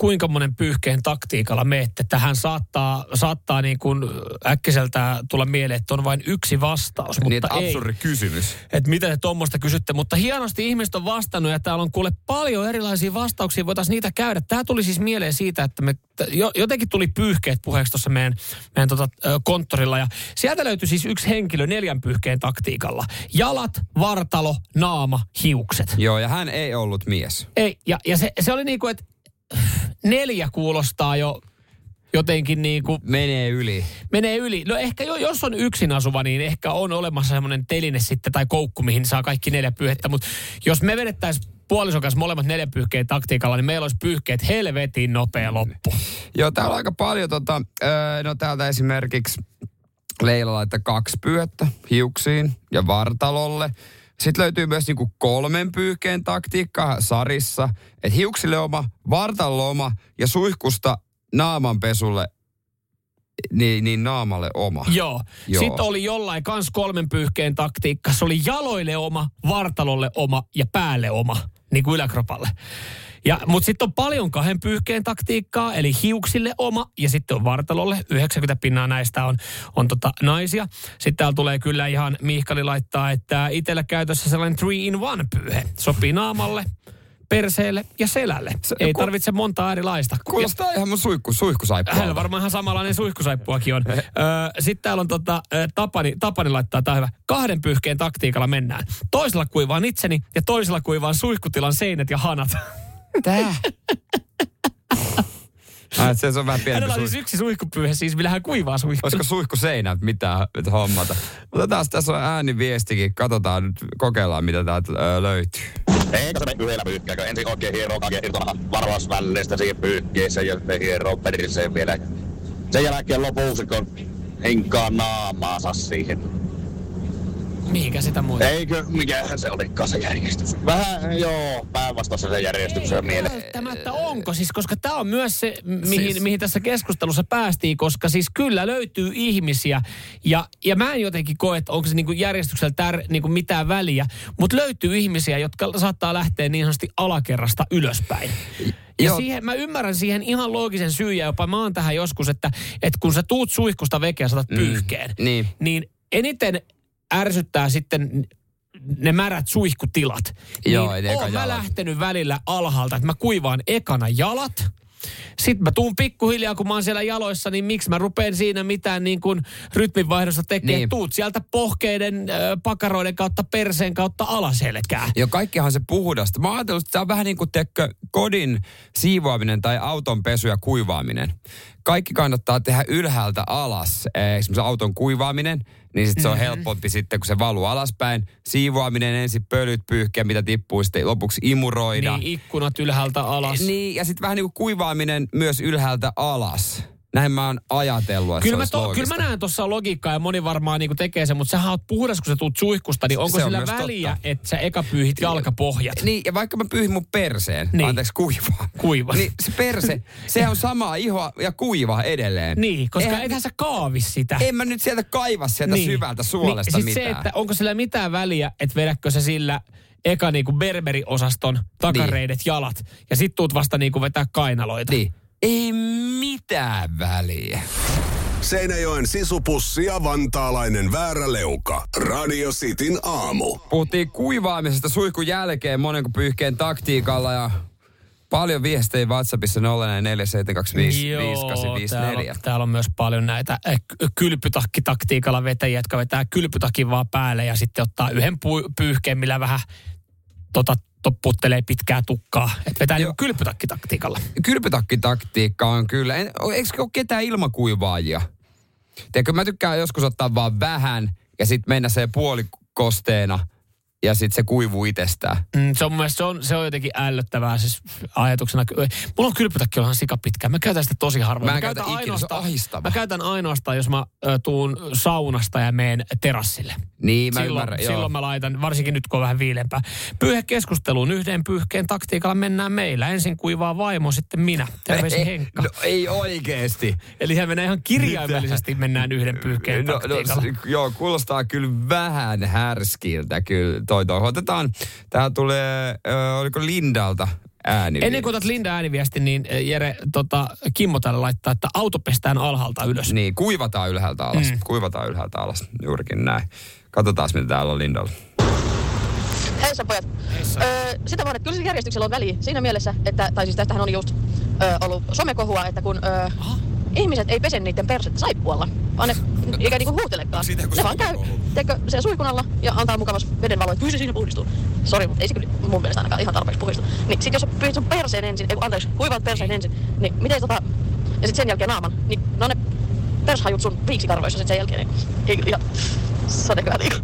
Kuinka monen pyyhkeen taktiikalla menette. Tähän saattaa, saattaa niin kuin äkkiseltä tulla mieleen, että on vain yksi vastaus, mutta Niin, että ei. absurdi kysymys. Että mitä te tuommoista kysytte, mutta hienosti ihmiset on vastannut ja täällä on kuule paljon erilaisia vastauksia, voitaisiin niitä käydä. Tämä tuli siis mieleen siitä, että me jotenkin tuli pyyhkeet puheeksi tuossa meidän, meidän tota, konttorilla ja sieltä löytyi siis yksi henkilö neljän pyyhkeen taktiikalla. Jalat, vartalo, naama, hiukset. Joo, ja hän ei ollut mies. Ei, ja, ja se, se oli niin kuin, että neljä kuulostaa jo jotenkin niin kuin... Menee yli. Menee yli. No ehkä jo, jos on yksin asuva, niin ehkä on olemassa semmoinen teline sitten tai koukku, mihin saa kaikki neljä pyyhettä. Mutta jos me vedettäisiin puolison kanssa molemmat neljä pyyhkeen taktiikalla, niin meillä olisi pyyhkeet helvetin nopea loppu. Joo, täällä on aika paljon tota, öö, no täältä esimerkiksi Leila laittaa kaksi pyyhettä hiuksiin ja vartalolle. Sitten löytyy myös niinku kolmen pyyhkeen taktiikka sarissa. Että hiuksille oma, vartalolle oma ja suihkusta naamanpesulle, niin, niin naamalle oma. Joo. Joo. Sitten oli jollain kans kolmen pyyhkeen taktiikka. Se oli jaloille oma, vartalolle oma ja päälle oma, niin kuin yläkropalle. Ja, mutta sitten on paljon kahden pyyhkeen taktiikkaa, eli hiuksille oma ja sitten on vartalolle. 90 pinnaa näistä on, on tota naisia. Sitten täällä tulee kyllä ihan, Mihkali laittaa, että itsellä käytössä sellainen three in one pyyhe. Sopii naamalle, perseelle ja selälle. Se, Ei ku- tarvitse montaa erilaista. Kuulostaa ihan mun suihku, suihkusaippua. Hänellä varmaan ihan samanlainen suihkusaippuakin on. Öö, Sitten täällä on tota, Tapani, Tapani laittaa tää hyvä. Kahden pyyhkeen taktiikalla mennään. Toisella kuivaan itseni ja toisella kuivaan suihkutilan seinät ja hanat. Tää? Ai, se on vähän pienempi Hänellä suihku. siis yksi suihkupyyhe, siis millä hän kuivaa suihku. Olisiko suihku seinä, mitä hommata? Mutta taas tässä on ääniviestikin. Katsotaan nyt, kokeillaan mitä täältä löytyy. Ei kato me yhdellä pyyhkeellä, ensin oikein hieroo kaiken irtonahan varvausvälineestä siihen pyyhkeeseen ja sitten hieroo perilliseen vielä. Sen jälkeen lopuksi, kun hinkaa naamaansa siihen. Mihinkä sitä muuta? Eikö, mikähän se olikaan se järjestys? Vähän, joo, päinvastaisen sen järjestyksen mieleen. Välttämättä onko siis, koska tämä on myös se, mihin, Siis- mihin tässä keskustelussa päästiin, koska siis kyllä löytyy ihmisiä, ja, ja mä en jotenkin koe, että onko se niinku järjestyksellä tär, niinku mitään väliä, mutta löytyy ihmisiä, jotka saattaa lähteä niin sanotusti alakerrasta ylöspäin. Ja Joo. siihen, mä ymmärrän siihen ihan loogisen syyn, ja jopa mä oon tähän joskus, että, että kun sä tuut suihkusta vekeä ja saatat pyyhkeen, niin. niin eniten ärsyttää sitten ne märät suihkutilat. Joo, niin eli eka oon mä lähtenyt välillä alhaalta, että mä kuivaan ekana jalat, Sitten mä tuun pikkuhiljaa, kun mä oon siellä jaloissa, niin miksi mä rupeen siinä mitään niin kuin rytminvaihdosta tekemään. Niin. Tuut sieltä pohkeiden, pakaroiden kautta, perseen kautta alaselkää. Ja kaikkihan se puhdasta. Mä oon ajatellut, että tämä on vähän niin kuin tekkö, kodin siivoaminen tai auton pesu ja kuivaaminen. Kaikki kannattaa tehdä ylhäältä alas. Eh, Esimerkiksi auton kuivaaminen, niin sit se on helpompi sitten, kun se valuu alaspäin. Siivoaminen ensin pölyt pyyhkeä, mitä tippuu, sitten lopuksi imuroida. Niin ikkunat ylhäältä alas. Niin, ja sitten vähän niin kuin kuivaaminen myös ylhäältä alas. Näin mä oon ajatellut, että Kyllä se mä, to, kyllä mä näen tuossa logiikkaa ja moni varmaan niinku tekee sen, mutta sähän oot puhdas, kun sä tuut suihkusta, niin onko Se on sillä myös väliä, totta. että sä eka pyyhit jalkapohjat? Niin, ja vaikka mä pyyhin mun perseen, Niin. niin. anteeksi kuivaa. Kuiva. Niin se perse, se on samaa ihoa ja kuiva edelleen. Niin, koska Eihän- ethän sä kaavi sitä. En mä nyt sieltä kaiva sieltä niin. syvältä suolesta niin, sit mitään. se, että onko sillä mitään väliä, että vedätkö se sillä eka niinku berberiosaston takareidet niin. jalat ja sit tuut vasta niinku vetää kainaloita. Niin. Ei mitään väliä. Seinäjoen sisupussi ja vantaalainen vääräleuka. Radio Cityn aamu. Puhuttiin kuivaamisesta suihkun jälkeen monen pyyhkeen taktiikalla ja paljon viestejä WhatsAppissa 047255 täällä, on- täällä on myös paljon näitä k- kylpytakkitaktiikalla vetäjiä, jotka vetää kylpytakin vaan päälle ja sitten ottaa yhden pyyhkeen, millä vähän tota, topputtelee pitkää tukkaa. Et vetää niinku kylpytakkitaktiikalla. Kylpytakkitaktiikka on kyllä. En, eikö ole ketään ilmakuivaajia? Tiedätkö, mä tykkään joskus ottaa vaan vähän ja sitten mennä se puolikosteena ja sitten se kuivuu itsestään. Mm, se on mun mielestä, se on, se on jotenkin ällöttävää siis ajatuksena. Mulla on kylpytakki onhan sika pitkä. Mä käytän sitä tosi harvoin. Mä en käytä ikinä, se ahistavaa. Mä käytän ainoastaan, jos mä ö, tuun saunasta ja meen terassille. Niin, mä silloin, ymmärrän, joo. silloin mä laitan, varsinkin nyt kun on vähän viilempää. Pyyhekeskusteluun yhden pyyhkeen taktiikalla mennään meillä. Ensin kuivaa vaimo, sitten minä. Terveisin Henkka. No, ei oikeesti. Eli se menee ihan kirjaimellisesti mennään yhden pyyhkeen No, no, taktiikalla. s- joo, kuulostaa kyllä vähän härskiltä kyllä toi toi. Otetaan, tää tulee, ö, oliko Lindalta ääni? Ennen kuin otat Linda ääniviesti, niin eh, Jere, tota, Kimmo täällä laittaa, että auto pestään alhaalta ylös. Niin, kuivataan ylhäältä alas. Mm. Kuivataan ylhäältä alas, juurikin näin. Katsotaan, mitä täällä on Lindalla. Heissa pojat. Öö, sitä vaan, että kyllä sillä järjestyksellä on väliä siinä mielessä, että, tai siis tästähän on just öö, ollut somekohua, että kun öö, ihmiset ei pese niiden persettä saippualla, vaan ne eikä niinku huutelekaan. Ne vaan käy, teekö, se suihkun alla ja antaa mukavas vedenvalo, että kyllä se siinä puhdistuu. Sori, mutta ei se kyllä mun mielestä ainakaan ihan tarpeeksi puhdistu. Niin sit jos sä pyyhit sun perseen ensin, ei kun anteeksi, kuivaat perseen ensin, niin miten tota, ja sitten sen jälkeen naaman, niin no ne pershajut sun piiksikarvoissa sit sen jälkeen, niin ei kyllä ihan sateenkaan niinku.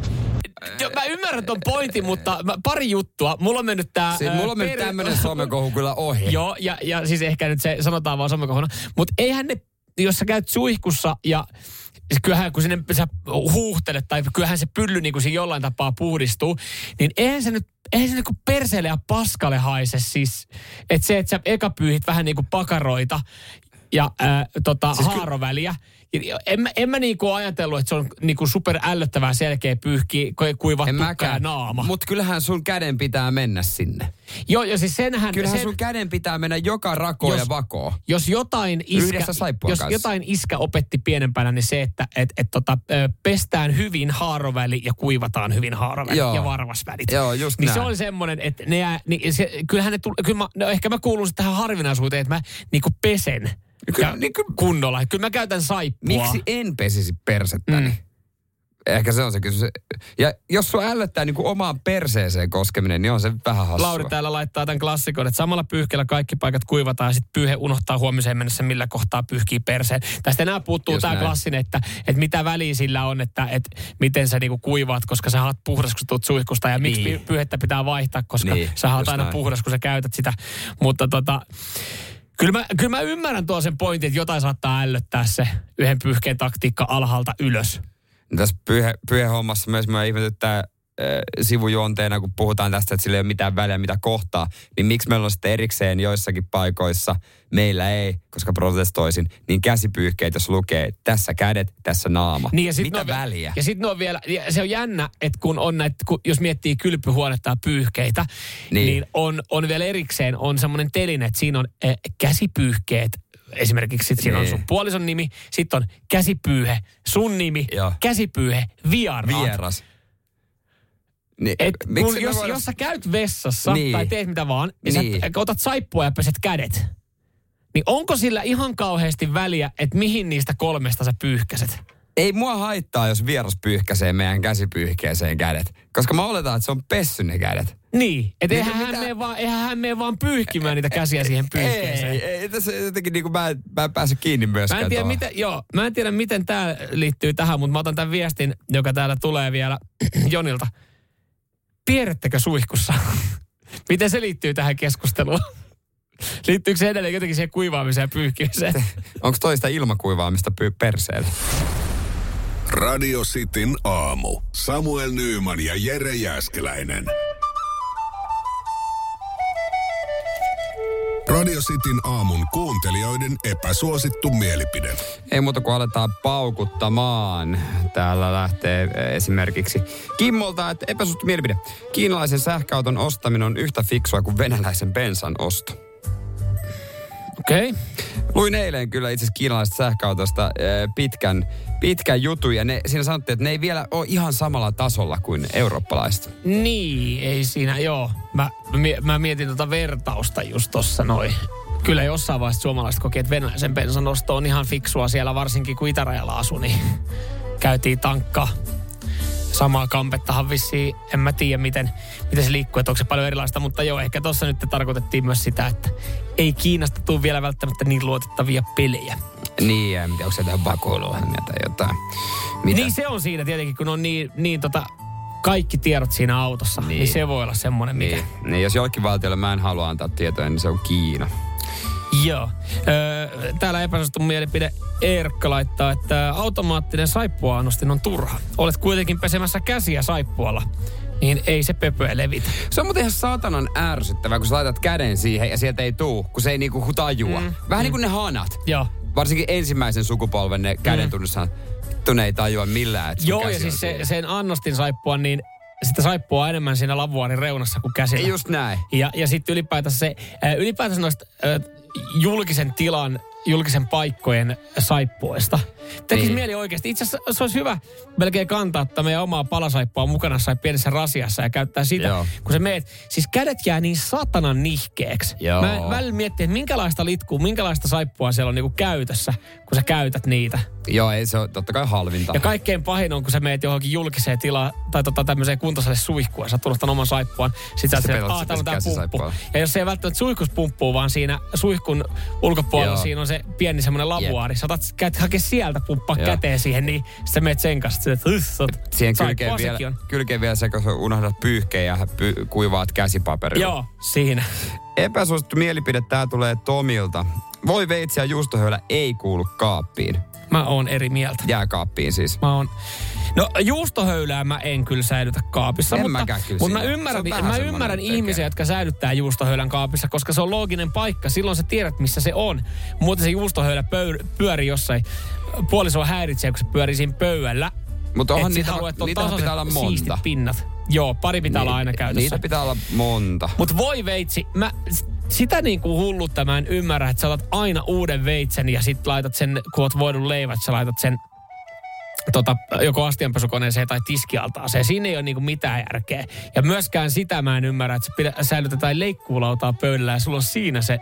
Jo, mä ymmärrän ton pointin, mutta mä, pari juttua. Mulla on mennyt tää... Siis ää, mulla on mennyt tämmönen somekohu kyllä ohi. Joo, ja, ja siis ehkä nyt se sanotaan vaan somekohuna. Mutta eihän ne, jos sä käyt suihkussa ja kyllähän kun sinne sä huuhtelet tai kyllähän se pylly niin kuin siinä jollain tapaa puhdistuu, niin eihän se nyt eihän se niinku perseelle ja paskalle haise siis. Että se, että sä eka pyyhit vähän niinku pakaroita ja ää, tota, siis haaroväliä. Ja En mä, en mä niinku ajatellut, että se on niinku super ällöttävää selkeä pyyhki, kuiva tukka ja naama. Mutta kyllähän sun käden pitää mennä sinne. Joo, ja siis senhän... Kyllähän sen, sun käden pitää mennä joka rakoon Jos- ja vakoon. jos jotain iskä, jos kanssa. jotain iskä opetti pienempänä, niin se, että et, et tota, pestään hyvin haaroväli ja kuivataan hyvin haaroväli Joo. ja varvasvälit. Joo, just niin näin. se on semmoinen, että ne jää, niin se, kyllähän ne, tuli, kyllä mä, no ehkä mä kuulun tähän harvinaisuuteen, että mä niinku pesen Kyllä, ja niin kyllä, kunnolla. Kyllä mä käytän saippua. miksi en pesisi persettäni? Mm. Ehkä se on se kysymys. Ja jos sua ällöttää niin kuin omaan perseeseen koskeminen, niin on se vähän hassua. Lauri täällä laittaa tämän klassikon, että samalla pyyhkeellä kaikki paikat kuivataan ja sitten pyyhe unohtaa huomiseen mennessä, millä kohtaa pyyhkii perseen. Tästä enää puuttuu tämä näin. klassinen, että, että mitä väliä sillä on, että, että miten sä niinku kuivaat, koska sä oot puhdas, kun sä tuut suihkusta ja miksi Niin. py- pyyhettä pitää vaihtaa, koska Niin, sä just aina näin. puhdas, kun sä käytät sitä. Mutta tota, Kyllä mä, kyllä mä ymmärrän tuon sen pointin, että jotain saattaa ällöttää se yhden pyyhkeen taktiikka alhaalta ylös. Tässä pyhe, pyhehommassa myös mä ihmetyttää sivujuonteena, kun puhutaan tästä, että sillä ei ole mitään väliä, mitä kohtaa, niin miksi meillä on sitten erikseen joissakin paikoissa, meillä ei, koska protestoisin, niin käsipyyhkeet, jos lukee tässä kädet, tässä naama. Niin ja sit mitä on, väliä? Ja sitten on vielä, ja se on jännä, että kun on näitä, kun, jos miettii kylpyhuonetta ja pyyhkeitä, niin, Niin. on, on vielä erikseen, on semmoinen teline, että siinä on äh, käsipyyhkeet, esimerkiksi sit siinä on Niin. sun puolison nimi, sitten on käsipyyhe, sun nimi, Joo. käsipyyhe, vieraat. Vieras. Niin, Et miksi kun, jos, voidaan- jos sä käyt vessassa niin. Tai teet mitä vaan, niin, niin. Sä otat saippua ja peset kädet, niin onko sillä ihan kauheasti väliä, että mihin niistä kolmesta sä pyyhkäset? Ei mua haittaa, jos vieras pyyhkäsee meidän käsipyyhkeeseen kädet. Koska mä oletan, että se on pessy ne kädet. Niin, että Niin, eihän, no hän mitä- mene vaan, eihän hän mene vaan pyyhkimään niitä käsiä siihen pyyhkeeseen. Ei, ei, tässä jotenkin niin kuin mä, mä en pääse kiinni myöskään Mä en, tiedä, tuohon. miten, joo, mä en tiedä, miten tämä liittyy tähän, mutta mä otan tämän viestin, joka täällä tulee vielä Jonilta. Pierrettekö suihkussa? miten se liittyy tähän keskusteluun? Liittyykö se edelleen jotenkin siihen kuivaamiseen ja pyyhkimiseen? Onko toista ilmakuivaamista py- perseellä? Radio Cityn aamu. Samuel Nyyman ja Jere Jäskeläinen. Radio Cityn aamun kuuntelijoiden epäsuosittu mielipide. Ei muuta kuin aletaan paukuttamaan. Täällä lähtee esimerkiksi Kimmolta, että epäsuosittu mielipide. Kiinalaisen sähköauton ostaminen on yhtä fiksua kuin venäläisen bensan osto. Okei. Okay. Luin eilen kyllä itse asiassa kiinalaisesta sähköautosta eh, pitkän, pitkän jutun ja ne, siinä sanottiin, että ne ei vielä ole ihan samalla tasolla kuin eurooppalaiset. Niin, ei siinä, joo. Mä, mä, mie- mä mietin tota vertausta just tossa noin. Kyllä jossain vaiheessa suomalaiset koki, että venäläisen bensan osto on ihan fiksua siellä, varsinkin kun itärajalla asui, niin käytiin tankkaa. Samaa kampettahan vissiin, en mä tiedä miten, miten se liikkuu, että onko se paljon erilaista, mutta joo, ehkä tuossa nyt tarkoitettiin myös sitä, että ei Kiinasta tule vielä välttämättä niin luotettavia pelejä. Niin, en tiedä, onko se jotain vakoiluohjelmia tai jotain. Mitä? Niin se on siinä tietenkin, kun on niin, niin tota, kaikki tiedot siinä autossa, niin, niin se voi olla semmoinen, mikä... Niin, niin jos jollekin valtiolle mä en halua antaa tietoja, niin se on Kiina. Joo. Öö, täällä epäsuosittu mielipide Erkka laittaa, että automaattinen saippuaannostin on turha. Olet kuitenkin pesemässä käsiä saippualla, niin ei se pöpöä levitä. Se on muuten ihan saatanan ärsyttävää, kun sä laitat käden siihen ja sieltä ei tuu, kun se ei niinku tajua. Mm. Vähän niin kuin ne hanat. Joo. Varsinkin ensimmäisen sukupolven ne käden tunnussaan. Vittu ne ei tajua millään, että Joo, ja siis se, sen annostin saippua, niin sitä saippua enemmän siinä lavuaarin reunassa kuin käsillä. Just näin. Ja, ja sitten ylipäätänsä se, ylipäätänsä noista julkisen tilan, julkisen paikkojen saippuista. Tekisi Niin. mieli oikeasti. Itse asiassa se olisi hyvä melkein kantaa että meidän omaa palasaippua mukana sai pienessä rasiassa ja käyttää sitä, Joo. kun se meet. Siis kädet jää niin satanan nihkeeksi. Joo. Mä välillä miettii, että minkälaista litkuu, minkälaista saippua siellä on niinku käytössä, kun sä käytät niitä. Joo, ei se on totta kai halvinta. Ja kaikkein pahin on, kun sä meet johonkin julkiseen tilaan tai tota tämmöiseen kuntoiselle suihkuun ja sä tulet oman saippuan. Sit sä oot silleen, pelot, että "Aa, että täällä on se tää pumppu. käsisaippualla. Ja jos se ei välttämättä suihkus pumppuu, vaan siinä suihkun ulkopuolella Joo. siinä on se pieni semmoinen lavuaari. Sä otat käyt hakea sieltä pumppaa Joo. käteen siihen, niin sä meet sen kanssa. Että "Yh, sä oot- Siihen kylkeen vielä, sekin on." kylkeen vielä se, kun sä unohdat pyyhkeen ja py, kuivaat käsipaperilla. Joo, siinä. Epäsuosittu mielipide, tää tulee Tomilta. Voi veitsi ja juustohöylä ei kuulu kaappiin. Mä oon eri mieltä. Jääkaappiin siis. Mä oon... No juustohöylää mä en kyllä säilytä kaapissa, En mutta, mäkään kyllä mutta mä ymmärrän, mä ymmärrän tekee. ihmisiä, jotka säilyttää juustohöylän kaapissa, koska se on looginen paikka. Silloin sä tiedät, missä se on. Muuten se juustohöylä pöyr, pyörii jossain. Puoliso häiritsee, kun se pyörii siinä pöydällä. Mutta onhan niitä, haluaa, että on niitä pitää olla monta. pinnat. Joo, pari pitää olla aina käytössä. Niitä pitää olla monta. Mutta voi veitsi, mä sitä niin kuin hullutta mä en ymmärrä, että sä otat aina uuden veitsen ja sit laitat sen, kun oot voidut leivät, sä laitat sen tota, joko astianpesukoneeseen tai tiskialtaaseen. Siinä ei ole niinku mitään järkeä. Ja myöskään sitä mä en ymmärrä, että sä pidä, säilytetään leikkuulautaa pöydällä ja sulla on siinä se,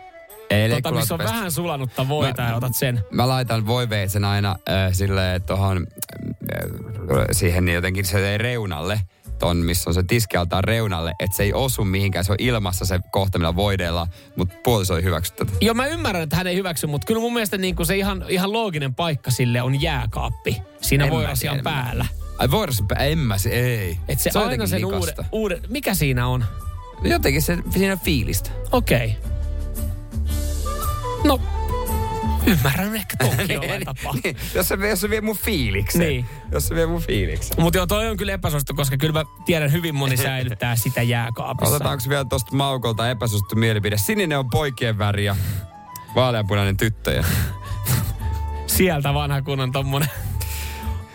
Ei tota, missä on vähän sulanutta voita ja otat sen. Mä laitan voiveitsen aina äh, silleen tuohon äh, siihen niin jotenkin se ei reunalle ton, missä on se tiskialtaan reunalle, että se ei osu mihinkään. Se on ilmassa se kohta, millä voidella, mutta puoliso ei hyväksy tätä. Joo, mä ymmärrän, että hän ei hyväksy, mutta kyllä mun mielestä niinku se ihan, ihan looginen paikka sille on jääkaappi. Siinä tiedä, mä- päällä. Ai voidas, en mä se, ei. Et se, on aina sen uuden, uuden, mikä siinä on? Jotenkin se, siinä on fiilistä. Okei. Okay. No, ymmärrän ehkä tonkin jollain tapaa. Niin, jos, se, jos se vie mun fiiliksen. Niin. Jos se vie mun fiiliksen. Mutta joo, toi on kyllä epäsuosittu, koska kyllä mä tiedän hyvin moni säilyttää sitä jääkaapissa. Otetaanko vielä tosta Maukolta epäsuosittu mielipide? Sininen on poikien väri ja vaaleanpunainen tyttöjä. Sieltä vanha kunnon tommonen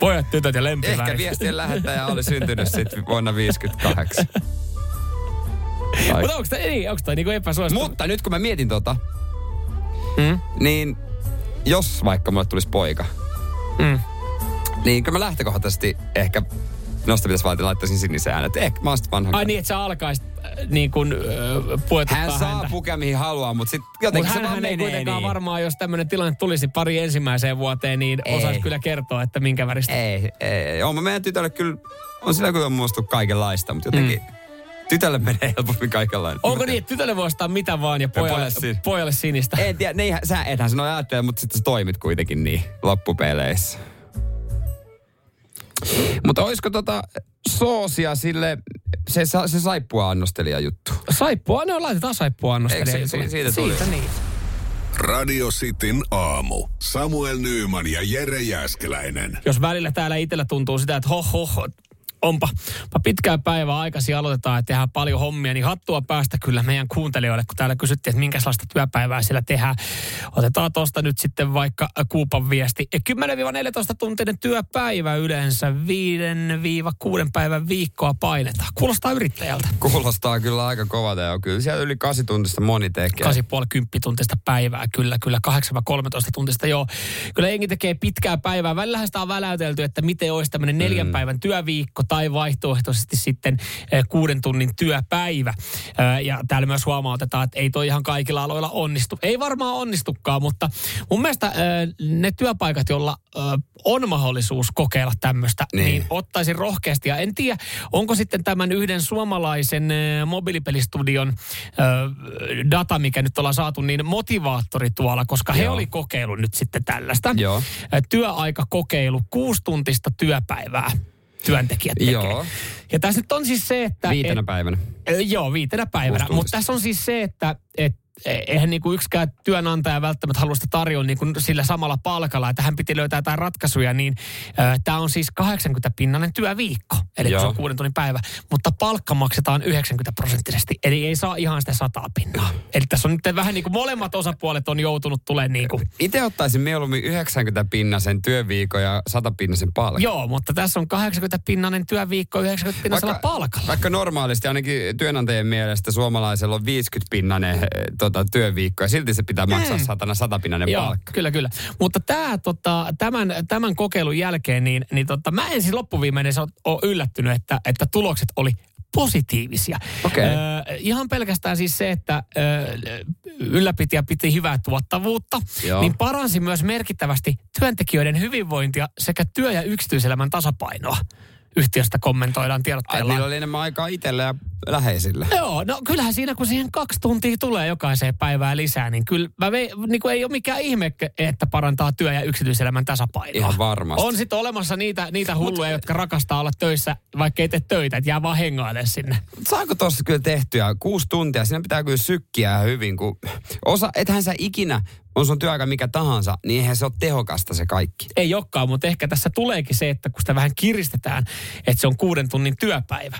pojat, tytöt ja lempiväri. Ehkä viestien lähettäjä oli syntynyt sitten vuonna 58. Mutta onko toi, niin, onko niinku epäsuosittu? Mutta nyt kun mä mietin tota, Mm? niin jos vaikka mulle tulisi poika, Mm. niin kyllä mä lähtökohtaisesti ehkä Nosta pitäisi vaatia, laittaisin sinisen äänet. Ehkä mä oon vanhan. Ai niin, että sä alkaisit äh, niin kuin äh, Hän saa häntä. pukea mihin haluaa, mutta sitten jotenkin se hän, vaan hän ei menee kuitenkaan niin. varmaan, jos tämmöinen tilanne tulisi pari ensimmäiseen vuoteen, niin Ei. osaisi kyllä kertoa, että minkä väristä. Ei, ei. On meidän tytölle kyllä, on sillä kyllä muistu kaikenlaista, mutta jotenkin mm. Tytölle menee helpommin kaikenlainen. Onko niin, että tytölle voi ostaa mitä vaan ja pojalle, pojalle sin- pojalle sinistä? En tiedä, ne ihan, sä ethän sä ajattele, mutta sitten sä toimit kuitenkin niin loppupeleissä. Mutta olisiko tota soosia sille, se, se saippua annostelija juttu? Saippua, no laitetaan saippua annostelija. Eikö se- jutulle. siitä tuli? Siitä niin. Radio Cityn aamu. Samuel Nyyman ja Jere Jäskeläinen. Jos välillä täällä itsellä tuntuu sitä, että hoh, hoh, onpa, onpa pitkää päivää aikaisin aloitetaan ja tehdään paljon hommia, niin hattua päästä kyllä meidän kuuntelijoille, kun täällä kysyttiin, että minkälaista työpäivää siellä tehdään. Otetaan tuosta nyt sitten vaikka Kuupan viesti. 10-14 tuntinen työpäivä yleensä 5-6 päivän viikkoa painetaan. Kuulostaa yrittäjältä. Kuulostaa kyllä aika kovalta ja kyllä siellä yli 8 tuntista moni tekee. 8,5 tuntista päivää, kyllä, kyllä 8-13 tuntista, joo. Kyllä jengi tekee pitkää päivää. Välillähän sitä on väläytelty, että miten olisi tämmöinen neljän Mm. päivän työviikko tai vaihtoehtoisesti sitten eh, kuuden tunnin työpäivä. Eh, Ja täällä myös huomautetaan, että ei toi ihan kaikilla aloilla onnistu. Ei varmaan onnistukaan, mutta mun mielestä eh, ne työpaikat, joilla on mahdollisuus kokeilla tämmöistä, niin. Niin. ottaisin rohkeasti. Ja en tiedä, onko sitten tämän yhden suomalaisen mobiilipelistudion data, mikä nyt ollaan saatu, niin motivaattori tuolla, koska he Joo. oli kokeillut nyt sitten tällaista. Joo. Työaikakokeilu, kuusi tuntista työpäivää työntekijät tekee. Joo. Ja tässä nyt on siis se, että... Viitenä et, päivänä. Joo, viitenä päivänä. Mutta tässä on siis se, että et, eihän niinku yksikään työnantaja välttämättä halua sitä tarjoa niinku sillä samalla palkalla, että hän piti löytää jotain ratkaisuja, niin tämä on siis 80-pinnanen työviikko, eli kun se Joo. on kuuden tunnin päivä, mutta palkka maksetaan 90 prosenttisesti, eli ei saa ihan sitä sataa pinnaa. Eli tässä on nyt vähän niin kuin molemmat osapuolet on joutunut tulemaan niin kuin, Itse ottaisin mieluummin 90 pinnasen työviikon ja 100 pinnasen palkan. joo, mutta tässä on 80-pinnanen työviikko 90 pinnasella palkalla. Vaikka normaalisti ainakin työnantajien mielestä suomalaisella on 50 pinnanen eh, tota, työviikko ja silti se pitää maksaa Mm. satana 100 pinnanen Joo, palkka. kyllä, kyllä. Mutta tää, tota, tämän, tämän kokeilun jälkeen, niin, niin tota, mä en siis loppuviimeinen ole yllättynyt, että, että tulokset oli positiivisia. Okei. Öö, ihan pelkästään siis se, että öö, ylläpitäjä piti hyvää tuottavuutta, Joo. niin paransi myös merkittävästi työntekijöiden hyvinvointia sekä työ- ja yksityiselämän tasapainoa. Yhtiöstä kommentoidaan tiedotteella. niillä oli enemmän aikaa itselle ja läheisille. Joo, no kyllähän siinä kun siihen kaksi tuntia tulee jokaiseen päivään lisää, niin kyllä mä vei, niin kuin ei ole mikään ihme, että parantaa työ- ja yksityiselämän tasapainoa. Ihan varmasti. On sitten olemassa niitä, niitä hulluja, jotka rakastaa olla töissä, vaikka ei tee töitä, että jää vaan hengaille sinne. Saako tuossa kyllä tehtyä kuusi tuntia? Siinä pitää kyllä sykkiä hyvin, kun osa, ethän sä ikinä, on sun työaika mikä tahansa, niin eihän se ole tehokasta se kaikki. Ei olekaan, mutta ehkä tässä tuleekin se, että kun sitä vähän kiristetään, että se on kuuden tunnin työpäivä,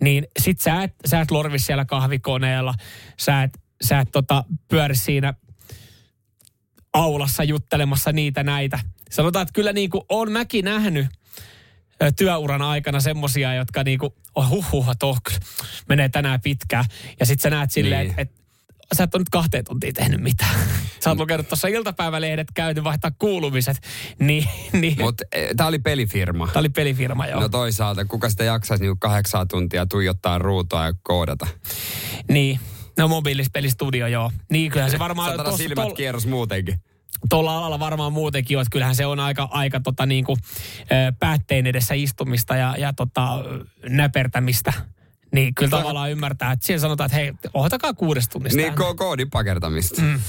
niin sit sä et, sä et lorvi siellä kahvikoneella, sä et, sä et tota, pyöri siinä aulassa juttelemassa niitä näitä. Sanotaan, että kyllä niin kuin on mäkin nähnyt työuran aikana semmosia, jotka niinku, oh, huh, huh, toh, menee tänään pitkään. Ja sit sä näet silleen, Niin. että et, sä et ole nyt kahteen tuntiin tehnyt mitään. Sä oot lukenut tuossa iltapäivälehdet, käynyt vaihtaa kuulumiset. Niin, niin. Mutta tämä oli pelifirma. Tämä oli pelifirma, joo. No toisaalta, kuka sitä jaksaisi niinku kahdeksaa tuntia tuijottaa ruutua ja koodata? Niin. No mobiilispelistudio, joo. Niin kyllähän se varmaan... Satana silmät tol- kierros muutenkin. tuolla alalla varmaan muutenkin on, että kyllähän se on aika, aika tota niin kuin, päätteen edessä istumista ja, ja tota, näpertämistä. Niin kyllä tavallaan ymmärtää, että siellä sanotaan, että hei, ohjatakaa kuudes tunnista. Niin ko- koodin pakertamista. Mm.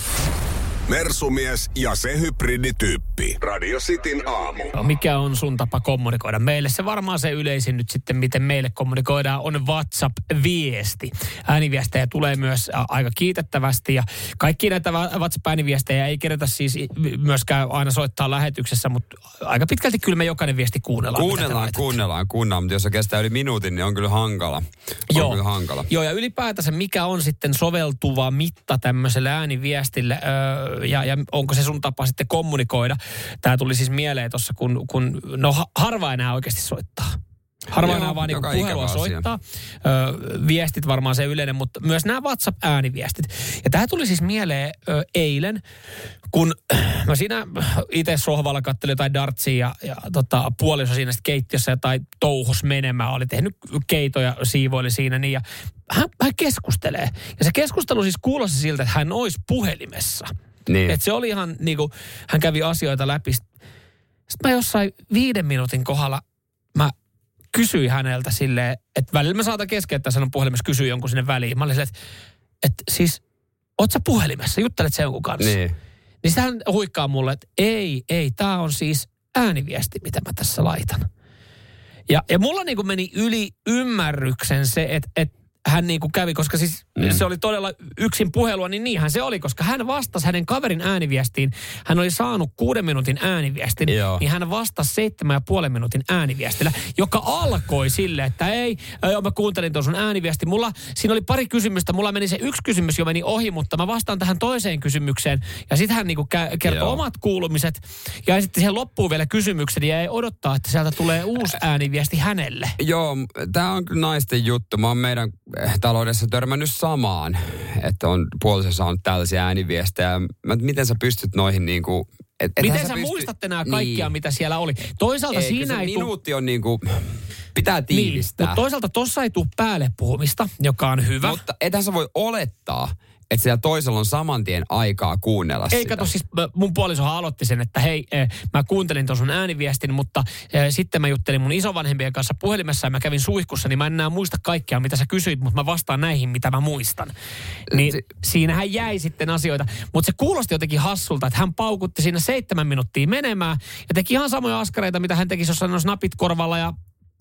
Mersumies ja se hybridityyppi. Radio Cityn aamu. No, mikä on sun tapa kommunikoida meille? Se varmaan se yleisin nyt sitten, miten meille kommunikoidaan, on WhatsApp-viesti. Ääniviestejä tulee myös aika kiitettävästi ja kaikki näitä WhatsApp-ääniviestejä ei kerätä siis myöskään aina soittaa lähetyksessä, mutta aika pitkälti kyllä me jokainen viesti kuunnellaan. Kuunnellaan, kuunnellaan, kuunnellaan, mutta jos se kestää yli minuutin, niin on kyllä hankala. On Joo. kyllä hankala. Joo, ja ylipäätänsä mikä on sitten soveltuva mitta tämmöiselle ääniviestille, öö, ja, ja onko se sun tapa sitten kommunikoida? Tämä tuli siis mieleen tuossa, kun, kun no ha- harva enää oikeasti soittaa. Joo, enää vaan joka puhelua soittaa. Ö, viestit varmaan se yleinen, mutta myös nämä WhatsApp-ääniviestit. Ja tämä tuli siis mieleen ö, eilen, kun mä siinä itse sohvalla kattelin jotain dartsia ja, ja tota, puoliso siinä sitten keittiössä jotain touhus menemään. Oli tehnyt keitoja, siivoili siinä niin ja hän, hän keskustelee. Ja se keskustelu siis kuulosti siltä, että hän olisi puhelimessa. Niin. Et se oli ihan niin kuin, hän kävi asioita läpi. Sitten mä jossain viiden minuutin kohdalla mä kysyin häneltä silleen, että välillä mä saatan keskeyttää sanon puhelimessa kysyä jonkun sinne väliin. Mä olin silleen, että, että siis, oot sä puhelimessa, juttelet sen jonkun kanssa? Niin. Niin hän huikkaa mulle, että ei, ei, tää on siis ääniviesti, mitä mä tässä laitan. Ja, ja mulla niin meni yli ymmärryksen se, että, että hän niin kuin kävi, koska siis mm. se oli todella yksin puhelua, niin niinhän se oli, koska hän vastasi hänen kaverin ääniviestiin. Hän oli saanut kuuden minuutin ääniviestin, Joo. niin hän vastasi seitsemän ja puolen minuutin ääniviestillä, joka alkoi sille, että ei, joo, mä kuuntelin tuon sun ääniviesti. Mulla, siinä oli pari kysymystä, mulla meni se yksi kysymys jo meni ohi, mutta mä vastaan tähän toiseen kysymykseen. Ja sitten hän niinku kä- kertoi Joo. omat kuulumiset ja sitten siihen loppuu vielä kysymyksen ja ei odottaa, että sieltä tulee uusi ääniviesti hänelle. Joo, tämä on kyllä naisten juttu. Mä oon meidän taloudessa törmännyt samaan, että on puoliso saanut tällaisia ääniviestejä. Mä, miten sä pystyt noihin niinku... Et, ethän Miten sä, pysty- muistat enää kaikkia, mitä siellä oli? Toisaalta ei, siinä ei tuu- minuutti on niinku... Pitää Niin, tiivistää. mutta toisaalta tossa ei tule päälle puhumista, joka on hyvä. Mutta ethän sä voi olettaa, että siellä toisella on saman tien aikaa kuunnella Ei sitä. kato, siis mun puolisohan aloitti sen, että hei, eh, mä kuuntelin tuon sun ääniviestin, mutta eh, sitten mä juttelin mun isovanhempien kanssa puhelimessa ja mä kävin suihkussa, niin mä en enää muista kaikkea, mitä sä kysyit, mutta mä vastaan näihin, mitä mä muistan. Niin Si- siinähän jäi sitten asioita. Mutta se kuulosti jotenkin hassulta, että hän paukutti siinä seitsemän minuuttia menemään ja teki ihan samoja askareita, mitä hän tekisi, jos hän olisi napit korvalla ja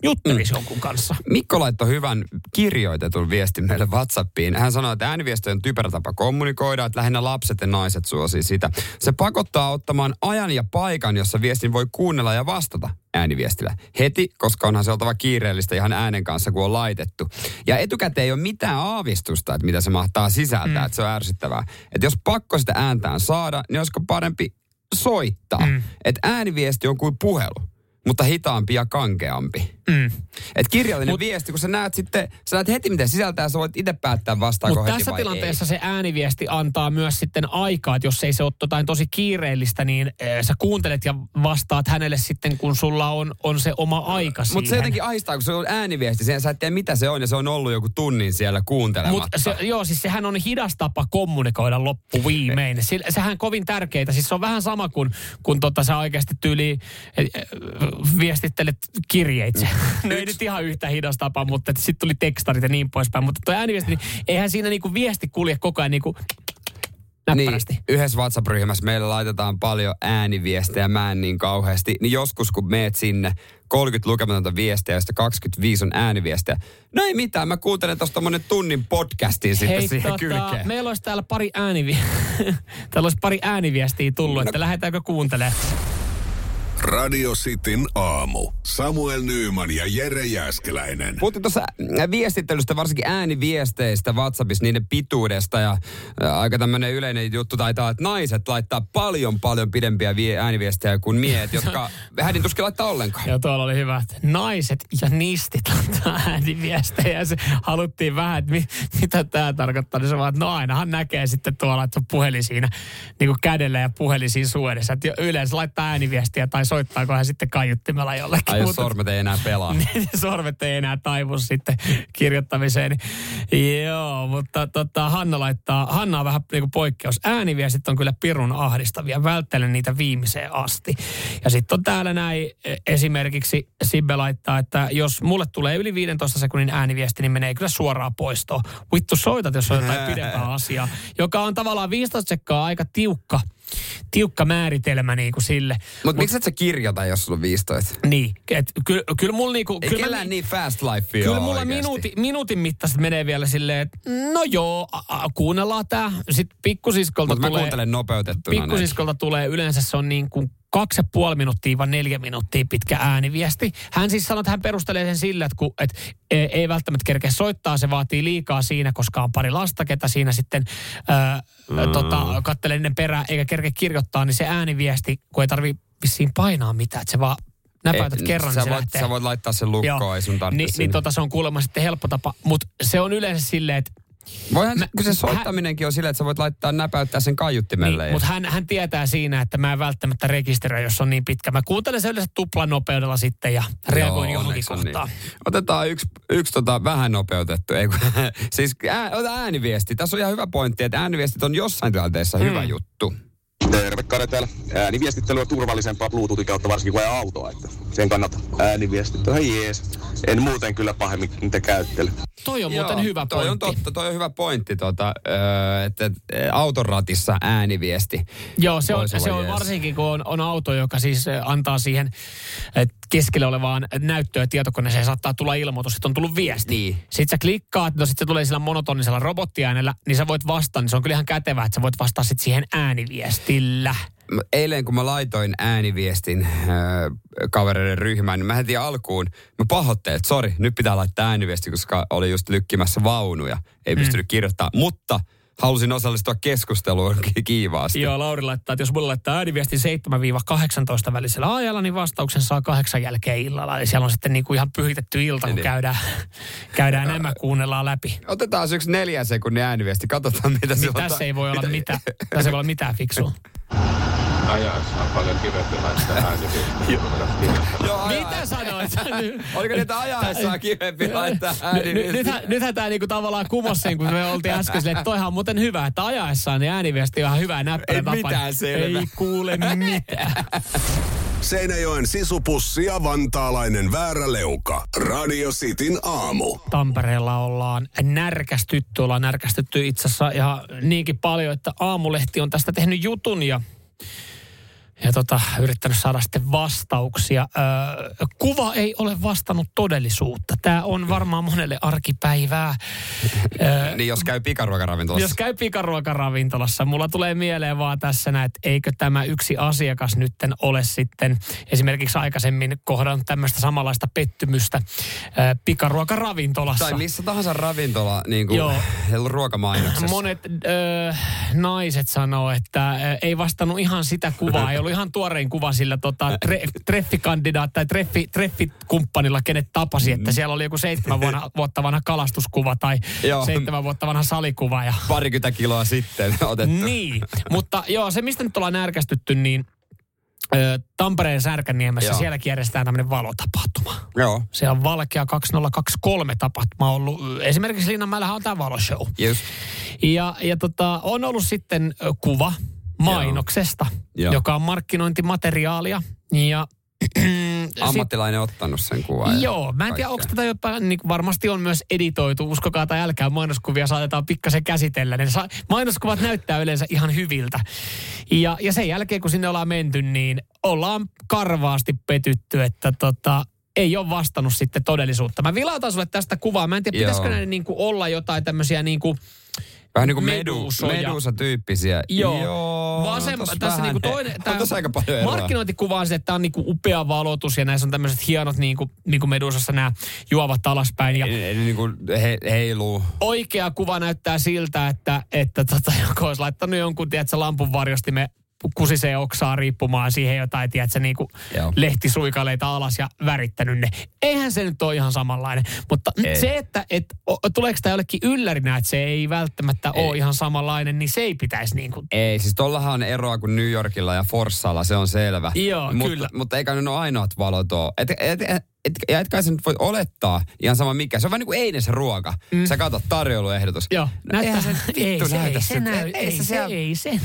juttelisi jonkun kanssa. Mikko laittoi hyvän kirjoitetun viestin meille WhatsAppiin. Hän sanoi, että ääniviesti on typerä tapa kommunikoida, että lähinnä lapset ja naiset suosii sitä. Se pakottaa ottamaan ajan ja paikan, jossa viestin voi kuunnella ja vastata ääniviestillä. Heti, koska onhan se oltava kiireellistä ihan äänen kanssa, kun on laitettu. Ja etukäteen ei ole mitään aavistusta, että mitä se mahtaa sisältää, mm. että se on ärsyttävää. Että jos pakko sitä ääntään saada, niin olisiko parempi soittaa. Mm. Että ääniviesti on kuin puhelu, mutta hitaampi ja kankeampi. Mm. Et kirjallinen Mut, viesti, kun sä näet sitten, sä näet heti miten sisältää, sä voit itse päättää vastaako Mutta heti tässä tilanteessa se ääniviesti antaa myös sitten aikaa, että jos ei se ole jotain tosi kiireellistä, niin äh, sä kuuntelet ja vastaat hänelle sitten, kun sulla on, on se oma aika ei. Mutta se jotenkin ahistaa, kun se on ääniviesti, sen sä et tiedä mitä se on ja se on ollut joku tunnin siellä kuuntelematta. Mutta se, joo, siis sehän on hidas tapa kommunikoida loppuviimein. Se, sehän kovin tärkeää. Siis se on vähän sama kuin kun tota, sä oikeasti tyyli viestittelet kirjeitse. no ei nyt ihan yhtä hidas tapa, mutta sitten tuli tekstarit ja niin poispäin. Mutta tuo ääniviesti, niin eihän siinä niinku viesti kulje koko ajan niinku näppärästi. Niin, yhdessä WhatsApp-ryhmässä meillä laitetaan paljon ääniviestejä, mä en niin kauheasti. Niin joskus kun meet sinne, 30 lukematonta viestiä, joista 25 on ääniviestejä. No ei mitään, mä kuuntelen tuosta monen tunnin podcastin sitten Hei, siihen tota, kylkeen. meillä olisi täällä pari, äänivi... täällä olisi pari ääniviestiä tullut, että lähdetäänkö kuuntelemaan. Radio Cityn aamu. Samuel Nyyman ja Jere Jäskeläinen. Puhuttiin tuossa viestittelystä, varsinkin ääniviesteistä WhatsAppissa, niiden pituudesta ja ä, aika tämmöinen yleinen juttu taitaa, että naiset laittaa paljon paljon pidempiä vie- ääniviestejä kuin miehet, jotka hädin tuskin laittaa ollenkaan. Ja tuolla oli hyvä, että naiset ja nistit laittaa ääniviestejä. Se haluttiin vähän, että mi, mitä tämä tarkoittaa. Niin se vaan, että no ainahan näkee sitten tuolla, että on puhelin siinä niin kuin kädellä ja puhelin siinä suodessa. Että yleensä laittaa ääniviestiä tai soittaako hän sitten kaiuttimella jollekin. Ai jos sormet ei enää pelaa. niin sormet ei enää taivu sitten kirjoittamiseen. Joo, mutta tota, Hanna laittaa, Hanna on vähän niin kuin poikkeus. Ääniviestit on kyllä pirun ahdistavia. Välttelen niitä viimeiseen asti. Ja sitten on täällä näin e, esimerkiksi Sibbe laittaa, että jos mulle tulee yli 15 sekunnin ääniviesti, niin menee kyllä suoraan poistoon. Vittu soitat, jos on jotain pidempää asiaa. Joka on tavallaan 15 sekkaa aika tiukka, tiukka määritelmä niin kuin sille. Mutta miksi et sä kirjoita, jos sulla on 15? Niin, et kyllä kyl mulla niinku... Ei kyllä mä- niin fast life Kyllä mulla oikeasti. minuutin, minuutin mittaisesti menee vielä silleen, että no joo, a, a, kuunnellaan tää. Sitten pikkusiskolta Mutta mä tulee... kuuntelen nopeutettuna. Pikkusiskolta tulee yleensä se on niin kuin kaksi ja puoli minuuttia vai neljä minuuttia pitkä ääniviesti. Hän siis sanoi, että hän perustelee sen sillä, että, kun, että ei, ei välttämättä kerkeä soittaa, se vaatii liikaa siinä, koska on pari lasta, ketä siinä sitten ää, mm. tota, kattelee ennen perään, eikä kerkeä kirjoittaa, niin se ääniviesti, kun ei tarvi vissiin painaa mitään, että se vaan näpäytät Ei, kerran, sä niin se voit, lähtee. sä voit laittaa sen lukkoon, ei sun tarvitse Niin, niin tota, se on kuulemma sitten helppo tapa, mutta se on yleensä silleen, että Voihan, Mä- kun se hän- soittaminenkin on silleen, että sä voit laittaa näpäyttää sen kaiuttimelle. Niin, ja- mutta hän, hän tietää siinä, että mä en välttämättä rekisteröi, jos on niin pitkä. Mä kuuntelen se yleensä tuplanopeudella sitten ja reagoin Joo, johonkin on kohtaan. Niin. Otetaan yksi, yksi tota vähän nopeutettu. Ei, kun, siis ää, ota ääniviesti. Tässä on ihan hyvä pointti, että ääniviestit on jossain tilanteessa mm. hyvä juttu. Terve Kare täällä. Ääniviestittely on turvallisempaa Bluetoothin kautta varsinkin kun ajaa autoa. Että sen kannattaa. Ääniviestittely on jees. En muuten kyllä pahemmin niitä käyttele. Toi on muuten hyvä toi pointti. on totta, toi on hyvä pointti, öö, että et, auton ratissa ääniviesti. Joo, se on, se on varsinkin, kun on, on auto, joka siis eh, antaa siihen keskelle olevaan näyttöä tietokoneeseen saattaa tulla ilmoitus, että on tullut viesti. Niin. Sitten sä klikkaat, no sitten se tulee sillä monotonisella robottiäänellä, niin sä voit vastata, niin se on kyllä ihan kätevää, että sä voit vastata sitten siihen ääniviestillä. Eilen kun mä laitoin ääniviestin öö, kavereiden ryhmään, niin mä heti alkuun, mä pahoittelin, että sori, nyt pitää laittaa ääniviesti, koska oli just lykkimässä vaunuja. Ei Mm. pystynyt kirjoittamaan, mutta halusin osallistua keskusteluun ki- kiivaasti. Joo, Lauri laittaa, että jos mulle laittaa ääniviestin 7-18 välisellä ajalla, niin vastauksen saa kahdeksan jälkeen illalla. Eli siellä on sitten niin kuin ihan pyhitetty ilta, kun Niin. käydään, käydään nämä kuunnellaan läpi. Otetaan se yksi neljän sekunnin ääniviesti, katsotaan mitä Niin silloin... tässä ei voi olla mitään, tässä ei voi olla mitään fiksua. Ajaessa on paljon kivempi laittaa ääniviestiä. Joo, Mitä sanoit? Oliko niitä ajaessaan kivempi laittaa Ny- ny- ääniviesti? Nythän, nythän tämä niinku tavallaan kumosi sen, kun me oltiin äsken silleen, että toihan on muuten hyvä, että ajaessaan niin ääniviesti on ihan hyvä näppärä Ei mitään selvä. Ei kuule mitään. Seinäjoen sisupussi ja vantaalainen vääräleuka. Radio Cityn aamu. Tampereella ollaan närkästytty. Ollaan närkästytty itse asiassa ihan niinkin paljon, että Aamulehti on tästä tehnyt jutun ja ja tota, yrittänyt saada sitten vastauksia. Öö, kuva ei ole vastannut todellisuutta. Tämä on varmaan monelle arkipäivää. Öö, Niin jos käy pikaruokaravintolassa. jos käy pikaruokaravintolassa, mulla tulee mieleen vaan tässä näin, että eikö tämä yksi asiakas nytten ole sitten esimerkiksi aikaisemmin kohdannut tämmöistä samanlaista pettymystä öö, pikaruokaravintolassa. Tai missä tahansa ravintola niin kuin, Joo. ruokamainoksessa. Monet ö, naiset sanoo, että ö, ei vastannut ihan sitä kuvaa. Ei ollut ihan tuorein kuva sillä tota, tre, treffikandidaat tai treffi, treffikumppanilla, kenet tapasi. Että siellä oli joku seitsemän vuonna, vuotta vanha kalastuskuva tai Joo. seitsemän vuotta vanha salikuva. Ja, Parikymmentä kiloa sitten otettu. niin, mutta joo, se mistä nyt ollaan närkästytty, niin Tampereen Särkänniemessä, Joo. sielläkin järjestetään tämmöinen valotapahtuma. Joo. Siellä on Valkea 2023 tapahtuma ollut. Esimerkiksi Linnanmäellähän on tämä valoshow. Just. Ja, ja tota, on ollut sitten kuva mainoksesta, Joo. joka on markkinointimateriaalia. Ja sit- Ammattilainen ottanut sen kuvan. Joo, mä en tiedä, onko tätä jopa, niin varmasti on myös editoitu, uskokaa tai älkää, mainoskuvia saatetaan pikkasen käsitellä. Ne sa- mainoskuvat näyttää yleensä ihan hyviltä. Ja, ja sen jälkeen, kun sinne ollaan menty, niin ollaan karvaasti petytty, että tota, ei ole vastannut sitten todellisuutta. Mä vilautan sulle tästä kuvaa. Mä en tiedä, Joo. pitäisikö näiden niin kuin olla jotain tämmöisiä niin kuin, Vähän niin kuin medu, medusoja. medusa-tyyppisiä. Joo. Joo Vasem, tässä vähän- niinku toinen, on tää tossa aika paljon eroa. markkinointikuva on se, että tämä on niinku upea valotus ja näissä on tämmöiset hienot niinku, niinku medusassa nämä juovat alaspäin. Ja Eli niin kuin he, heiluu. oikea kuva näyttää siltä, että, että tota, joku olisi laittanut jonkun, tiedätkö, lampun varjostimen kusisee oksaa riippumaan siihen jotain, tiedätkö, niin kuin Joo. lehtisuikaleita alas ja värittänyt ne. Eihän se nyt ole ihan samanlainen. Mutta Ei. se, että et, o, tuleeko tämä jollekin yllärinä, että se ei välttämättä ei. ole ihan samanlainen, niin se ei pitäisi niin kuin Ei, siis tollahan on eroa kuin New Yorkilla ja Forssalla, se on selvä. Joo, mutta, kyllä. Mutta eikä ne ole ainoat valot ole. Et, et, et, et, ja etkä sä nyt voi olettaa ihan sama mikä. Se on vähän niin kuin eilen se ruoka. Mm. Sä katsot tarjouluehdotus. Joo, No näyttää eihän sen, vittu ei, se, näytä ei, se, siltä. näy, Ei ei, se se, ei se.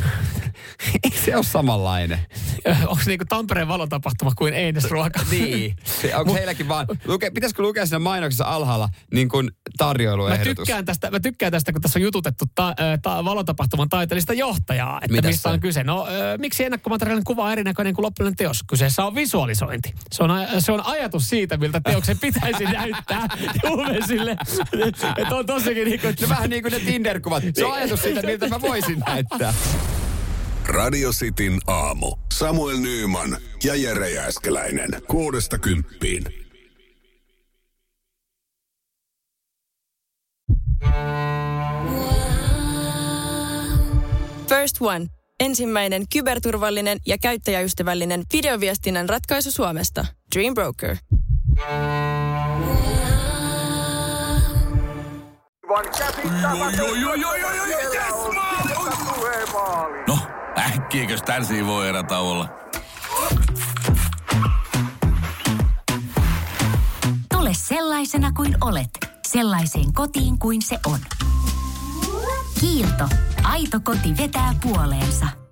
Ei se ole samanlainen. Onko se niinku Tampereen valotapahtuma kuin Einesruoka? niin. Se, onko heilläkin vaan, luke, pitäisikö lukea siinä mainoksessa alhaalla niin kuin Mä tarjoiluehdotus? tykkään, tästä, mä tykkään tästä, kun tässä on jututettu ta, ta, valotapahtuman taiteellista johtajaa, että Mitäs mistä se? on kyse. No, ö, miksi ennakkomateriaalin kuva on erinäköinen kuin lopullinen teos? Kyseessä on visualisointi. Se on, se on ajatus siitä, miltä teoksen pitäisi näyttää. Juumesille. että on tosikin niin kuin, No vähän niin kuin ne Tinder-kuvat. Se on ajatus siitä, miltä mä voisin näyttää. Radio Cityn aamu. Samuel Nyyman ja Jere Jääskeläinen. Kuudesta kymppiin. First One. Ensimmäinen kyberturvallinen ja käyttäjäystävällinen videoviestinnän ratkaisu Suomesta. Dream Broker. No, äkkiäkös tän voi erätä olla? Tule sellaisena kuin olet, sellaiseen kotiin kuin se on. Kiilto. Aito koti vetää puoleensa.